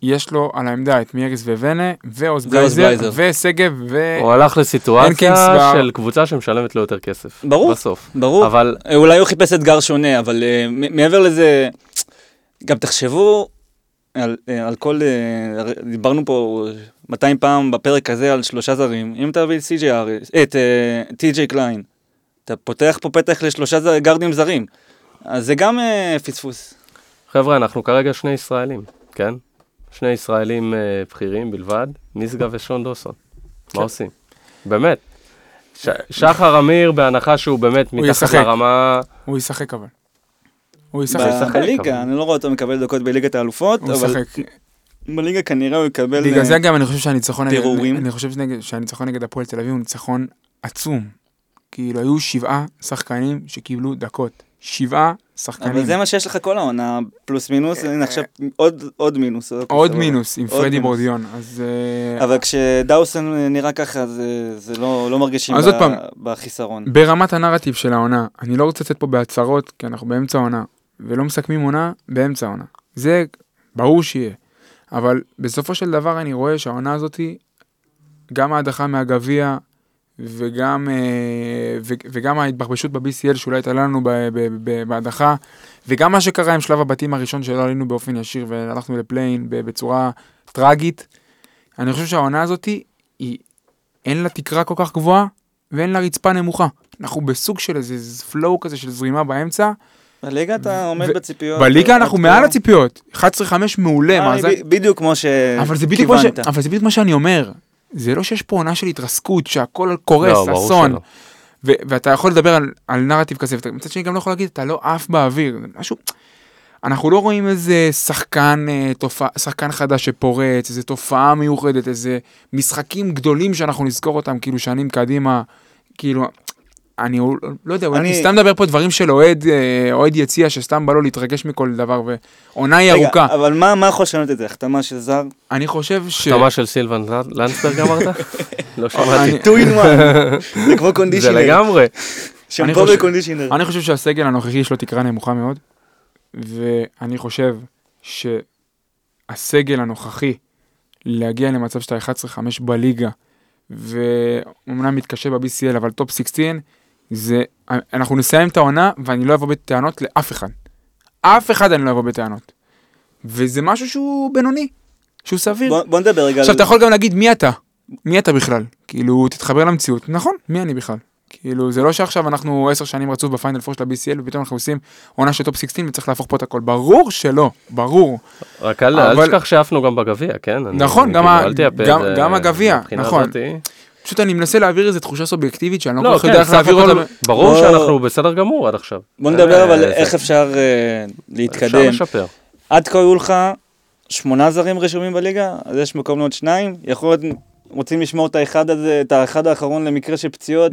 יש לו על העמדה את מיאריס וונה, ועוז בלייזר. ושגב, ו... הוא הלך לסיטואציה של קבוצה שמשלמת לו יותר כסף. ברור. בסוף. ברור. אבל אה, אולי הוא חיפש אתגר שונה, אבל uh, מעבר לזה, גם תחשבו על, uh, על כל, uh, דיברנו פה 200 פעם בפרק הזה על שלושה זרים, אם אתה מביא את uh, טי.ג'יי קליין, אתה פותח פה פתח לשלושה זר, גארדים זרים, אז זה גם uh, פספוס. חבר'ה, אנחנו כרגע שני ישראלים, כן? שני ישראלים אה, בכירים בלבד, משגב ושון דוסון. כן. מה עושים? באמת. ש- שחר אמיר, בהנחה שהוא באמת מתחת ישחק. לרמה... הוא ישחק אבל. הוא ישחק, ישחק, בליגה. אני לא רואה אותו מקבל דקות בליגת האלופות, הוא אבל ישחק. בליגה כנראה הוא יקבל... בגלל אה, זה גם אני חושב שהניצחון פירורים. אני חושב שהניצחון נגד הפועל תל אביב הוא ניצחון עצום. כאילו היו שבעה שחקנים שקיבלו דקות. שבעה שחקנים. אבל זה מה שיש לך כל העונה, פלוס מינוס, הנה עכשיו עוד- עוד מינוס. עוד. מינוס עם פרדי. בורדיון. אז אה, אבל כשדאוסון נראה ככה, זה, זה לא, לא מרגישים אז ב- פעם, בחיסרון. ברמת הנרטיב של העונה, אני לא רוצה לצאת פה בהצהרות, כי אנחנו באמצע העונה, ולא מסכמים עונה באמצע העונה. זה ברור שיהיה. אבל בסופו של דבר אני רואה שהעונה הזאתי, גם ההדחה מהגביע, וגם, אה, וגם ההתבחבשות ב-BCL שאולי הייתה לנו בהדחה, וגם מה שקרה עם שלב הבתים הראשון שלא עלינו באופן ישיר והלכנו לפליין בצורה טרגית, אני חושב שהעונה הזאתי, היא, אין לה תקרה כל כך גבוהה, ואין לה רצפה נמוכה. אנחנו בסוג של איזה פלואו כזה של זרימה באמצע. בליגה אתה עומד בציפיות. בליגה עד אנחנו. מעל הציפיות. 11-5 מעולה, אה, בדיוק כמו שכיוונת. אבל זה בדיוק מה שאני אומר. זה לא שיש פה עונה של התרסקות, שהכל קורס, לא, אסון. ו- ואתה יכול לדבר על, על נרטיב כזה, ומצד שני גם לא יכול להגיד, אתה לא עף באוויר. משהו... אנחנו לא רואים איזה שחקן, אה, תופעה, שחקן חדש שפורץ, איזה תופעה מיוחדת, איזה משחקים גדולים שאנחנו נזכור אותם כאילו שנים קדימה. כאילו, אני לא יודע, אני- סתם מדבר פה דברים של אוהד, אה, אוהד יציע שסתם בא לו להתרגש מכל דבר, ועונה היא רגע, ארוכה. אבל מה מה יכול לשנות את זה? החתמה של זר? אני חושב ש... החתמה של סילבן לנסברג אמרת? לא שמעתי. 2 in 1. זה כמו זה conditioner. לגמרי. אני שמפו חושב- ו conditioner. אני חושב שהסגל הנוכחי יש לו תקרה נמוכה מאוד, ואני חושב שהסגל הנוכחי להגיע למצב שאתה 11-5 בליגה, ואומנם מתקשה ב-BCL, אבל טופ 16, זה, אנחנו נסיים את העונה ואני לא אבוא בטענות לאף אחד. אף אחד אני לא אבוא בטענות. וזה משהו שהוא בינוני, שהוא סביר. בוא בוא נדבר רגע עכשיו על... אתה יכול גם להגיד מי אתה, מי אתה בכלל, כאילו תתחבר למציאות, נכון, מי אני בכלל, כאילו זה לא שעכשיו אנחנו עשר שנים רצוף בפיינל פור של ה-BCL ופתאום אנחנו עושים עונה של טופ 16 וצריך להפוך פה את הכל, ברור שלא, ברור, רק אל אבל- תשכח שעפנו גם בגביע, כן? אני- נכון, גם כאילו, גם- את זה גם הגביע, נכון. הזאתי. פשוט אני מנסה להעביר איזה תחושה סובייקטיבית שאני לא כל לא, כך כן, יודע איך להעביר אותה, ברור שאנחנו בסדר גמור עד עכשיו. בוא נדבר אבל אה, איך זה- אפשר אה, אפשר להתקדם. לשפר. עד כה היו לך שמונה זרים רשומים בליגה, אז יש מקום לעוד שניים. יכול להיות, רוצים לשמור את האחד הזה, את האחד האחרון למקרה של פציעות.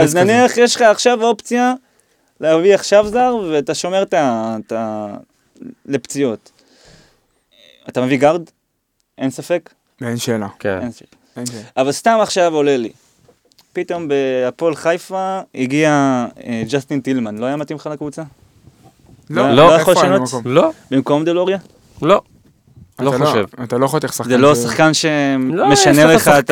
אז נניח יש לך עכשיו אופציה להביא עכשיו זר, ואתה שומר את ה... את ה... לפציעות. אתה מביא גארד? אין ספק? אין שאלה, כן. אין שאלה. אבל סתם עכשיו עולה לי. פתאום בהפועל חיפה הגיע אה, ג'סטין טילמן, לא היה מתאים לך לקבוצה? לא, לא איפה יכול היה לשנות? לא, במקום דלוריה? לא. לא אתה חושב. אתה לא חותך שחקן. זה לא שחקן לא, שמשנה יש לך את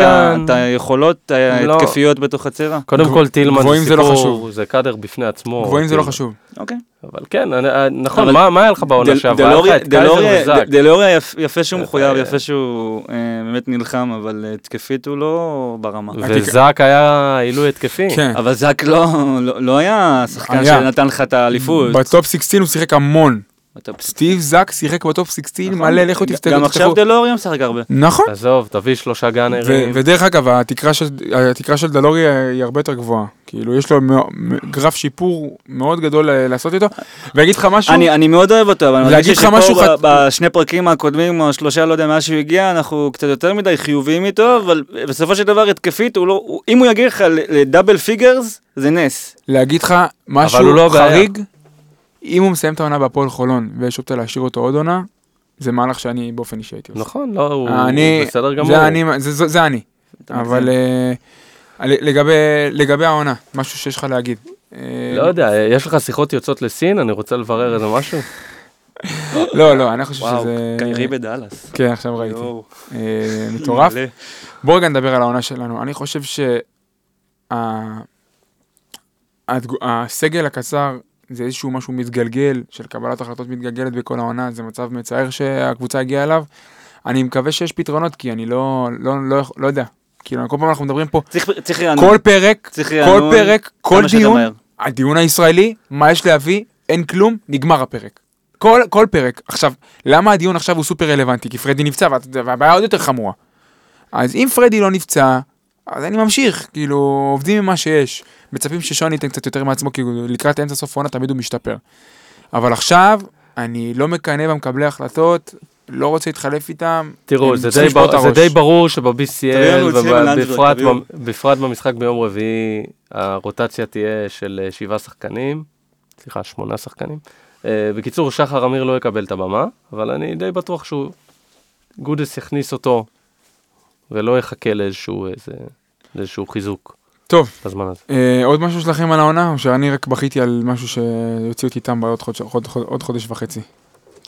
היכולות לא. ההתקפיות בתוך הצבע? קודם כל טילמן זה לא סיפור, חשוב. זה קאדר בפני עצמו. גבוהים זה לא טילמן. חשוב. אוקיי. אבל כן, אני- אה, נכון, מה מה היה לך בעונה שעברה? היה לך דלוריה- את קייזר דלוריה- וזאק. ד- דלוריה יפ- יפה שהוא אה, מחויב, אה, יפה שהוא באמת נלחם, אבל התקפית הוא לא ברמה. וזאק היה עילוי התקפי. כן. אבל זאק לא, לא, לא היה שחקן. שנתן לך את האליפות. בטופ 16 הוא שיחק המון. סטיב זאק שיחק בטופ 16 נכון. מלא, לכו תפתחו. גם עכשיו דלוריה משחק הרבה. נכון. עזוב, תביא שלושה גאנרים. ודרך אגב, התקרה של, דלורי היא הרבה יותר גבוהה. כאילו, יש לו גרף שיפור מאוד גדול אה, לעשות איתו. ואגיד לך משהו, אני, אני מאוד אוהב אותו, אבל אני משהו שפה בשני פרקים הקודמים, או שלושה, לא יודע, מאז שהוא הגיע, אנחנו קצת יותר מדי חיוביים איתו, אבל בסופו של דבר התקפית, הוא לא, אם הוא יגיע לך ל- ל double figures, זה נס. להגיד לך משהו לא. חריג, אם הוא מסיים את העונה בהפועל חולון, ויש אופציה להשאיר אותו עוד עונה, זה מהלך שאני באופן אישי הייתי עושה. נכון, לא, הוא אני, בסדר גמור. זה אני, זה, זה, זה אני. אבל. אה, לגבי, לגבי העונה, משהו שיש לך להגיד. אה, לא יודע, יש לך שיחות יוצאות לסין? אני רוצה לברר איזה משהו. לא, לא, אני חושב וואו, שזה... קיירי בדאלאס. כן, עכשיו ראיתי. אה, מטורף. בואו רגע נדבר על העונה שלנו. אני חושב שה- הדג- הסגל הקצר זה איזשהו משהו מתגלגל, של קבלת החלטות מתגלגלת בכל העונה, זה מצב מצער שהקבוצה הגיעה אליו. אני מקווה שיש פתרונות, כי אני לא, לא, לא, לא יודע. כאילו, כל פעם אנחנו מדברים פה, צריך, צריך. כל פרק, צריך כל פרק, כל דיון. הדיון הישראלי, מה יש להביא, אין כלום, נגמר הפרק. כל, כל פרק. עכשיו, למה הדיון עכשיו הוא סופר רלוונטי? כי פרדי נפצע, וה- והבעיה עוד יותר חמורה. אז אם פרדי לא נפצע, אז אני ממשיך, כאילו, עובדים עם מה שיש. מצפים ששון ייתן קצת יותר מעצמו, כאילו, לקראת אמצע סוף העונה תמיד הוא משתפר. אבל עכשיו, אני לא מקנא במקבלי החלטות, לא רוצה להתחלף איתם. תראו, זה די בר- זה. די ברור שב-BCL, ובפרט בפרט במשחק ביום רביעי, הרוטציה תהיה של אה, שבעה שחקנים, סליחה, שמונה שחקנים. אה, בקיצור, שחר אמיר לא יקבל את הבמה, אבל אני די בטוח שהוא, גודס יכניס אותו, ולא יחכה לאיזשהו איזה- לאיזשהו חיזוק טוב, בזמן הזה. אה, עוד משהו שלכם על העונה, או שאני רק בכיתי על משהו שיוציא אותי איתם בעוד חודש, עוד, עוד, עוד חודש וחצי?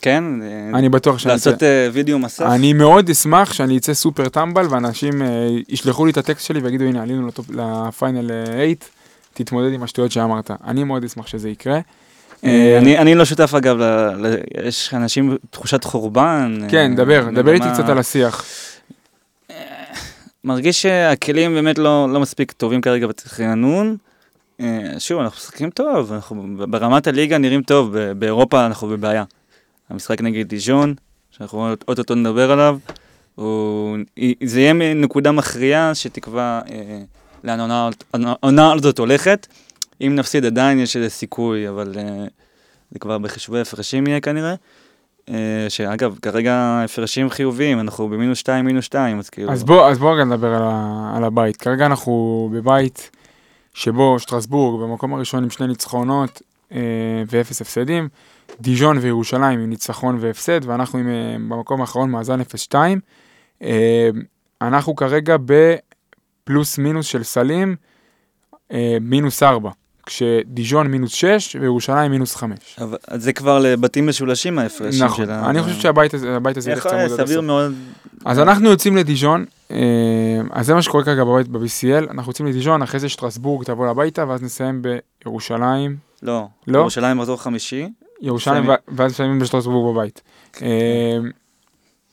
כן, אה, אני בטוח שאני אצא. לעשות אה, וידאו מסך. אני מאוד אשמח שאני אצא סופר טמבל ואנשים אה, ישלחו לי את הטקסט שלי ויגידו הנה עלינו לטופ- לפיינל 8, תתמודד עם השטויות שאמרת. אני מאוד אשמח שזה יקרה. אה, אני, אני לא שותף אגב, ל, ל, יש אנשים תחושת חורבן. כן, אה, דבר, דבר איתי קצת על השיח. מרגיש שהכלים באמת לא, לא מספיק טובים כרגע רענון. אה, שוב, אנחנו משחקים טוב, אנחנו ברמת הליגה נראים טוב, באירופה אנחנו בבעיה. המשחק נגד דיז'ון, שאנחנו אוטוטו נדבר עליו, הוא, זה יהיה נקודה מכריעה שתקבע אה, לאן העונה הזאת הולכת. אם נפסיד עדיין יש איזה סיכוי, אבל אה, זה כבר בחישובי הפרשים יהיה כנראה. אה, שאגב, כרגע הפרשים חיוביים, אנחנו במינוס 2, מינוס 2, אז כאילו... אז בוא, אז בוא רגע נדבר על, ה, על הבית. כרגע אנחנו בבית שבו שטרסבורג במקום הראשון עם שני ניצחונות אה, ואפס הפסדים, דיז'ון וירושלים עם ניצחון והפסד, ואנחנו עם, אה, במקום האחרון מאזן 0-2. אה, אנחנו כרגע בפלוס מינוס של סלים, אה, מינוס 4, כשדיז'ון מינוס 6 וירושלים מינוס 5. אבל אז זה כבר לבתים משולשים ההפרשים נכון, של ה... אני חושב שהבית הזה, הבית הזה ילך צמוד להיות עד הסוף. סביר מאוד. אז אנחנו יוצאים לדיז'ון, אה, אז זה מה שקורה כרגע בבית ב-BCL, אנחנו יוצאים לדיז'ון, אחרי זה שטרסבורג תבוא הביתה, ואז נסיים בירושלים, לא. לא? ירושלים מחזור חמישי. ירושלים. ו- ואז מסיימים בשטרסבורג בבית. אה,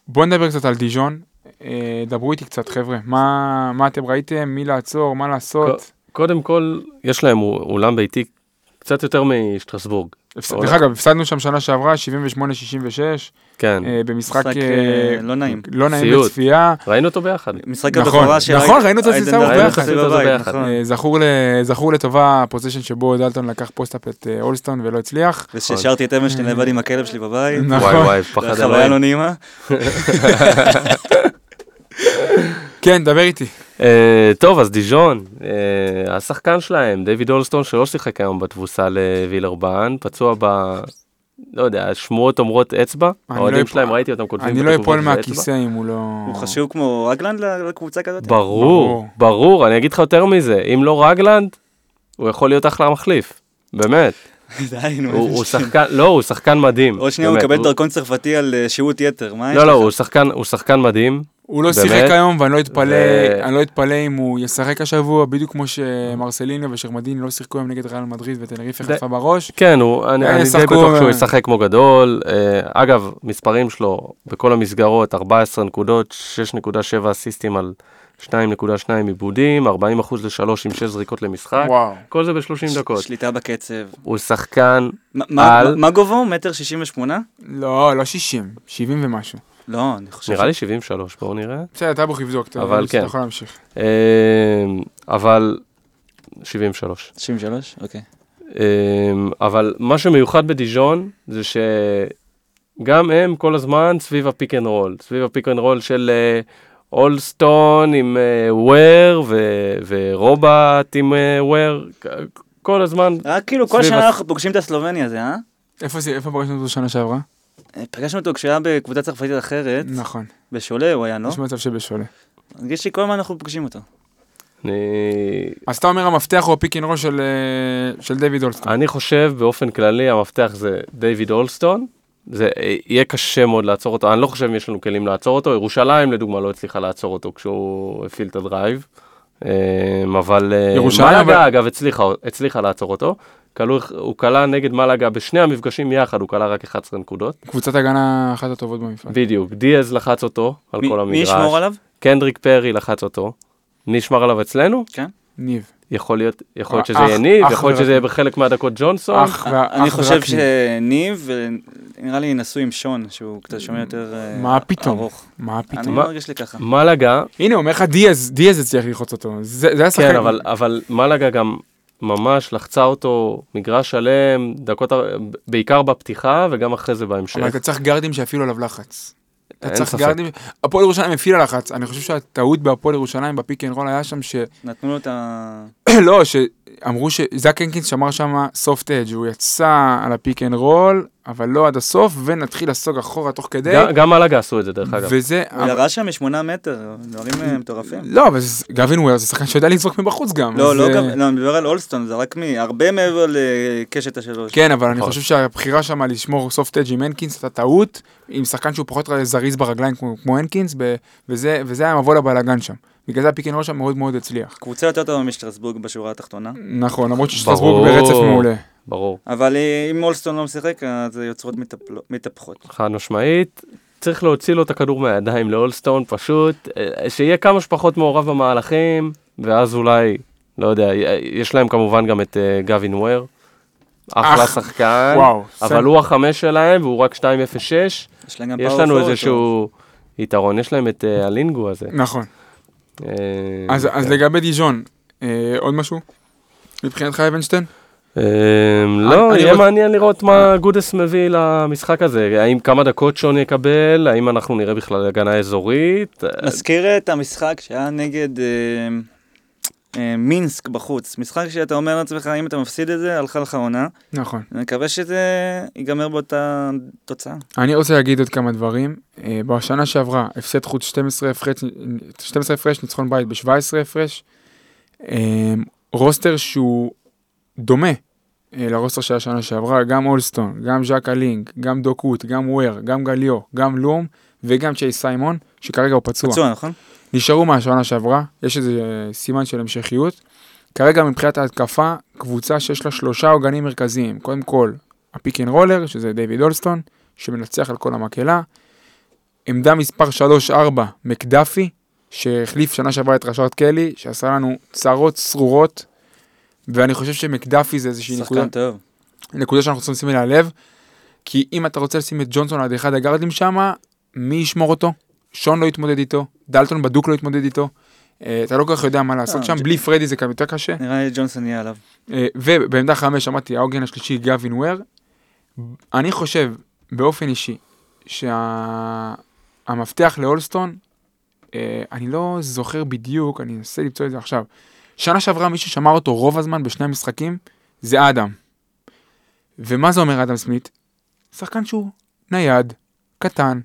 בואו נדבר קצת על דיז'ון, אה, דברו איתי קצת חבר'ה, מה, מה אתם ראיתם, מי לעצור, מה לעשות. קודם כל, יש להם או- אולם ביתי קצת יותר משטרסבורג. דרך אגב, הפסדנו שם שנה שעברה, 78-66, כן, אה, במשחק משחק, אה, אה, לא נעים. לא נעים סיוט. לצפייה. ראינו אותו ביחד. משחק נכון, הבכורה של... נכון, ראינו את דרקר ביחד. נכון. זכור, לטובה ה possession שבו דלטון לקח post-up את אולסטון ולא הצליח. וששרתי את אמנשטיין לבד עם הכלב שלי בבית. נכון. וואי וואי, פחד חוויה אלוהים. לא נעימה. כן, דבר איתי. אה, טוב, אז דיז'ון, אה, השחקן שלהם, דיוויד אולסטון, שלא שיחק היום בתבוסה לווילרבן, פצוע לא יודע, שמועות אומרות אצבע, אני האוהדים לא שלהם, ראיתי אותם כותבים אני לא אפול. מהכיסא אם הוא לא... הוא חשוב כמו רגלנד לקבוצה כזאת? ברור, ברור. ברור, אני אגיד לך יותר מזה, אם לא רגלנד, הוא יכול להיות אחלה מחליף, באמת. די, נו. הוא שחקן, לא, הוא שחקן מדהים. עוד שנייה הוא באמת, יקבל דרכון צרפתי על אה, שהות יתר, מה יש לא, לך? לא, שחקן, הוא שחקן מדהים. הוא לא באמת? שיחק היום, ואני לא אתפלא, ו- אני לא אתפלא אם הוא ישחק השבוע, בדיוק כמו שמרסליניו ושרמדיני לא שיחקו היום נגד ריאל מדריד וטנריפה די- חטפה בראש. כן, הוא, אני, אני די בטוח שהוא אה. ישחק כמו גדול. אה, אגב, מספרים שלו בכל המסגרות, 14 נקודות, 6.7 אסיסטים על 2.2 איבודים, 40 אחוז לשלוש עם 6 זריקות למשחק. וואו. כל זה ב-30 דקות. שליטה בקצב. הוא שחקן, מה- מה על- מה גובהו? מטר? לא, לא 60, 70 ומשהו. לא, אני חושב... נראה לי 73, בואו נראה. בסדר, טאבוך יבדוק, אתה אבל אתה כן. יכול להמשיך. אה, אבל 73. 93? אוקיי. אמ, אבל מה שמיוחד בדיז'ון זה שגם הם כל הזמן סביב ה pick and roll, סביב ה pick and roll של אה, אולסטון עם אה, וויר ו- ורובט עם אה, וויר, כל הזמן, רק כאילו כל שנה אנחנו פוגשים את הסלובני הזה, אה? איפה זה, איפה פגשנו אותו שנה שעברה? אה, פגשנו אותו כשהיה בקבוצה צרפתית אחרת, נכון, בשולה הוא היה, לא? יש מצב שבשולה. מרגיש לי כל הזמן אנחנו פוגשים אותו. אני, אז אתה אומר המפתח הוא ה pick and roll של, אה, של דיוויד אולסטון. אני חושב באופן כללי המפתח זה דיוויד אולסטון. זה אה, יהיה קשה מאוד לעצור אותו, אני לא חושב אם יש לנו כלים לעצור אותו, ירושלים לדוגמה לא הצליחה לעצור אותו כשהוא הפעיל את ה drive, אמ, אבל אה, ירושלים, מלאגה אבל- אגב הצליחה, הצליחה לעצור אותו, קלע, הוא קלע נגד מלאגה בשני המפגשים יחד, הוא קלע רק 11 נקודות, קבוצת הגנה אחת הטובות במפעל. בדיוק, דיאז לחץ אותו על מי- כל מי המגרש, ישמור עליו? קנדריק פרי לחץ אותו, מי ישמר עליו אצלנו? ניב. יכול להיות, יכול להיות שזה אח- יהיה ניב, אח יכול להיות שזה יהיה בחלק מהדקות ג'ונסון, אח אני חושב. שניב, נראה לי נשוי עם שון, שהוא קצת שומע יותר אה, מה פתאום? ארוך. מה אני פתאום? מה- מרגיש לי ככה. מלאגה הנה, אומר לך דיאז, דיאז הצליח ללחוץ אותו. זה זה השחקן. כן, אבל, אבל מלאגה גם ממש לחצה אותו מגרש שלם, דקות, בעיקר בפתיחה וגם אחרי זה בהמשך. אבל אתה צריך גארדים שיפעילו עליו לחץ. אתה צריך ספק. גארדים... הפועל ירושלים הפעילה לחץ. אני חושב שהטעות בהפועל ירושלים ב pick and roll היה שם ש... נתנו לו את ה... לא, שאמרו שזאק הנקינס שמר שם soft hedge, הוא יצא על ה pick and roll, אבל לא עד הסוף, והתחיל לסוג אחורה תוך כדי. גם, גם מלאגה עשו את זה דרך אגב. וזה... הוא ירה שם משמונה מטר, דברים אה, מטורפים. לא, אבל זה- גווין וויר זה שחקן שיודע לזרוק מבחוץ גם. לא, אז, לא, אה, גם- לא, אני מדבר על אולסטון, זה רק מהרבה מעבר לקשת השלוש. כן, אבל אני נכון. חושב שהבחירה שם לשמור soft hedge עם הנקינס הייתה טעות, עם שחקן שהוא פחות זריז ברגליים כמו, כמו הנקינס, וזה היה מבוא לבלאגן שם. בגלל זה ה pick and roll שם מאוד מאוד הצליח. קבוצה יותר טובה משטרסבורג בשורה התחתונה. נכון, למרות ששטרסבורג. ברצף מעולה. ברור, אבל אה, אם אולסטון לא משחק, אז היוצרות מתהפכות. חד משמעית. צריך להוציא לו את הכדור מהידיים לאולסטון פשוט, אה, שיהיה כמה שפחות מעורב במהלכים, ואז אולי, לא יודע, יש להם כמובן גם את אה, גווין וויר. אחלה אח, שחקן, וואו, אבל הוא החמש שלהם והוא רק 2.06. יש לנו איזשהו יתרון, יש להם את אה, הלינגו הזה. נכון. אה, אז, אז כן. לגבי דיז'ון, אה, עוד משהו? מבחינתך אבנשטיין? לא, אני יהיה מעניין לראות מה גודס מביא למשחק הזה. האם כמה דקות שון יקבל, האם אנחנו נראה בכלל הגנה אזורית. מזכיר את המשחק שהיה נגד אה, אה, מינסק בחוץ. משחק שאתה אומר לעצמך, אם אתה מפסיד את זה, הלכה לך עונה. נכון. אני מקווה שזה ייגמר באותה תוצאה. אני רוצה להגיד עוד כמה דברים. אה, בשנה שעברה, הפסד חוץ 12 הפרש, 12 הפרש, ניצחון בית ב-17 הפרש. אה, רוסטר שהוא דומה אה, לרוסטר של השנה שעברה, גם אולסטון, גם ז'קה לינק, גם דוקוט, גם וויר, גם גליו, גם לום וגם צ'ייס סיימון, שכרגע הוא פצוע. פצוע, נכון? נשארו מהשנה שעברה, יש איזה אה, סימן של המשכיות. כרגע מבחינת ההתקפה, קבוצה שיש לה שלושה עוגנים מרכזיים. קודם כל, ה pick and roller, שזה דיוויד אולסטון, שמנצח על כל המקהלה. עמדה מספר 3-4, מקדפי, שהחליף שנה שעברה את רשארד קלי, שעשה לנו צרות צרורות. ואני חושב שמקדפי זה איזושהי נקודה, שחקן טוב. נקודה שאנחנו צריכים לשים אליה לב. כי אם אתה רוצה לשים את ג'ונסון עד אחד הגארדים שם, מי ישמור אותו? שון לא יתמודד איתו, דלטון בדוק לא יתמודד איתו. אה, אתה לא כל כך יודע מה לעשות אה, שם, ג'- בלי פרדי זה גם יותר קשה. נראה לי ג'ונסון יהיה עליו. אה, ובעמדה חמש אמרתי, העוגן השלישי גווין וויר. אני חושב, באופן אישי, שהמפתח לאולסטון, אני לא זוכר בדיוק, אני אנסה למצוא את זה עכשיו. שנה שעברה מי ששמר אותו רוב הזמן בשני המשחקים, זה אדם. ומה זה אומר אדם סמית? שחקן שהוא נייד, קטן,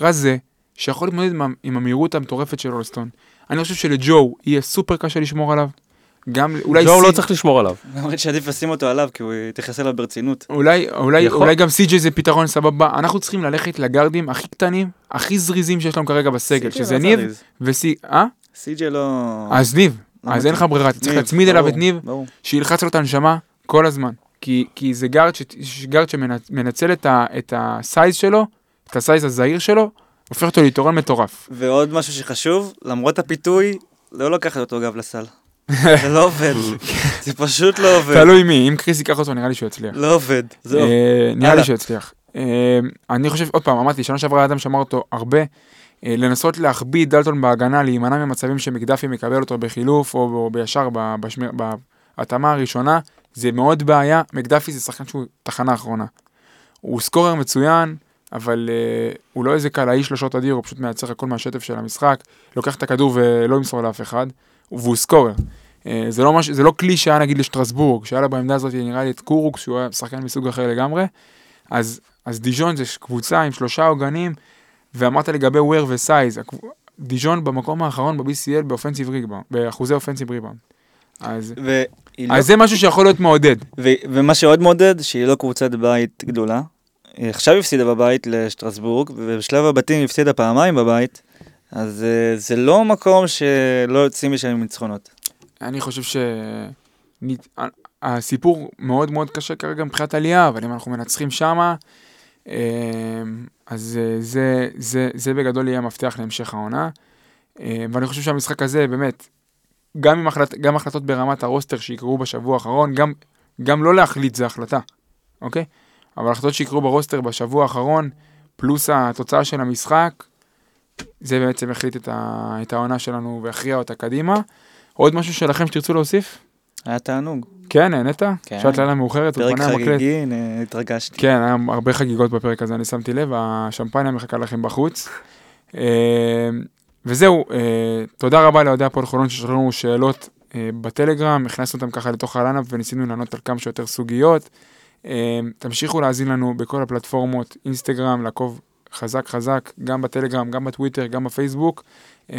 רזה, שיכול להתמודד עם, עם המהירות המטורפת של אולסטון. אני חושב שלג'ו יהיה סופר קשה לשמור עליו. גם אולי ג'ו לא סי- צריך לשמור עליו. למרות שעדיף לשים אותו עליו, כי הוא יתייחס אליו ברצינות. אולי, אולי, יכול. אולי גם סי.ג'יי זה פתרון סבבה. אנחנו צריכים ללכת לגארדים הכי קטנים, הכי זריזים שיש לנו כרגע בסגל, שזה לא ניב. וסי... אה? סי.ג'יי לא... אז ניב. לא אז אין לך. ברירה, אתה צריך ניב, להצמיד אליו את ניב. שילחץ לו את הנשמה כל הזמן. כי, כי זה גארד, ש... גארד שמנצל את, ה... את ה size שלו, את ה size הזעיר שלו, הופך אותו ליתרון מטורף. ועוד משהו שחשוב, למרות הפיתוי, לא לקחת אותו גב לסל. זה לא עובד. זה פשוט לא עובד. תלוי מי, אם קריס ייקח אותו נראה לי שהוא יצליח. לא עובד. זהו. אה, נראה לי. שהוא יצליח. אה, אני חושב, עוד פעם, אמרתי, שנה שעברה אדם שמר אותו הרבה. אה, לנסות להכביד דלטון בהגנה, להימנע ממצבים שמקדפי מקבל אותו בחילוף או בישר בהתאמה הראשונה, זה מאוד בעיה. מקדפי זה שחקן שהוא תחנה אחרונה. הוא scorer מצוין, אבל אה, הוא לא איזה קלעי שלושות אדיר, הוא פשוט מייצר הכל מהשטף של המשחק, לוקח את הכדור ולא ימסור לאף אחד, והוא scorer. אה, זה, לא מש, זה לא כלי שהיה נגיד לשטרסבורג, שהיה לה בעמדה הזאת נראה לי את קורוק, שהוא היה שחקן מסוג אחר לגמרי. אז, אז דיז'ון זה קבוצה עם שלושה עוגנים, ואמרת לגבי וויר ו size, הקב- דיז'ון במקום האחרון ב-BCL ב offensive rebound, באחוזי offensive rebound. אז, והיא לא- אז זה משהו שיכול להיות מעודד. ו- ומה שעוד מעודד, שהיא לא קבוצת בית גדולה. היא עכשיו הפסידה בבית לשטרסבורג, ובשלב הבתים היא הפסידה פעמיים בבית, אז אה, זה לא מקום שלא יוצאים משם עם ניצחונות. אני חושב ש... נת- ה- הסיפור מאוד מאוד קשה כרגע מבחינת עלייה, אבל אם אנחנו מנצחים שמה, אמ, אז אה, זה, זה, זה בגדול יהיה המפתח להמשך העונה. אמ, ואני חושב שהמשחק הזה באמת, גם, החלט, גם החלטות ברמת הרוסטר שיקרו בשבוע האחרון, גם, גם לא להחליט זה החלטה, אוקיי? אבל החלטות שיקרו ברוסטר בשבוע האחרון, פלוס התוצאה של המשחק, זה בעצם החליט את, ה, את העונה שלנו והכריע אותה קדימה. עוד משהו שלכם שתרצו להוסיף? היה תענוג. כן, נהנית? כן. שעת לילה מאוחרת, פרק אולפני המקלט. חגיגי, הנה, התרגשתי. כן, היה הרבה חגיגות בפרק הזה, אני שמתי לב, השמפניה מחכה לכם בחוץ. אה, וזהו, אה, תודה רבה לאוהדי הפועל חולון ששאלו לנו שאלות אה, בטלגרם, הכנסנו אותם ככה לתוך הלנאפ וניסינו לענות על כמה שיותר סוגיות. אה, תמשיכו להאזין לנו בכל הפלטפורמות, אינסטגרם, לעקוב חזק חזק, גם בטלגרם, גם בטוויטר, גם בפייסבוק. אה,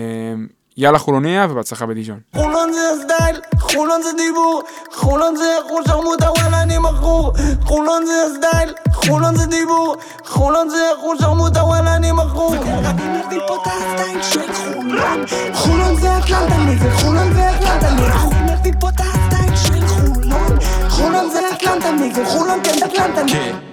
יאללה חולוניה ובהצלחה בדיג'ון. חולון זה הסטייל, חולון זה דיבור, חולון זה חול שרמוטה וואלה אני מכור, חולון זה הסטייל, חולון זה דיבור, חולון זה חול שרמוטה וואלה אני מכור. אני מביא פה את הסטייל של חולון, חולון זה אטלנטה נגד חולון זה אטלנטה נגד, אני מביא פה את הסטייל של חולון, חולון זה אטלנטה נגד חולון כן אטלנטה נגד.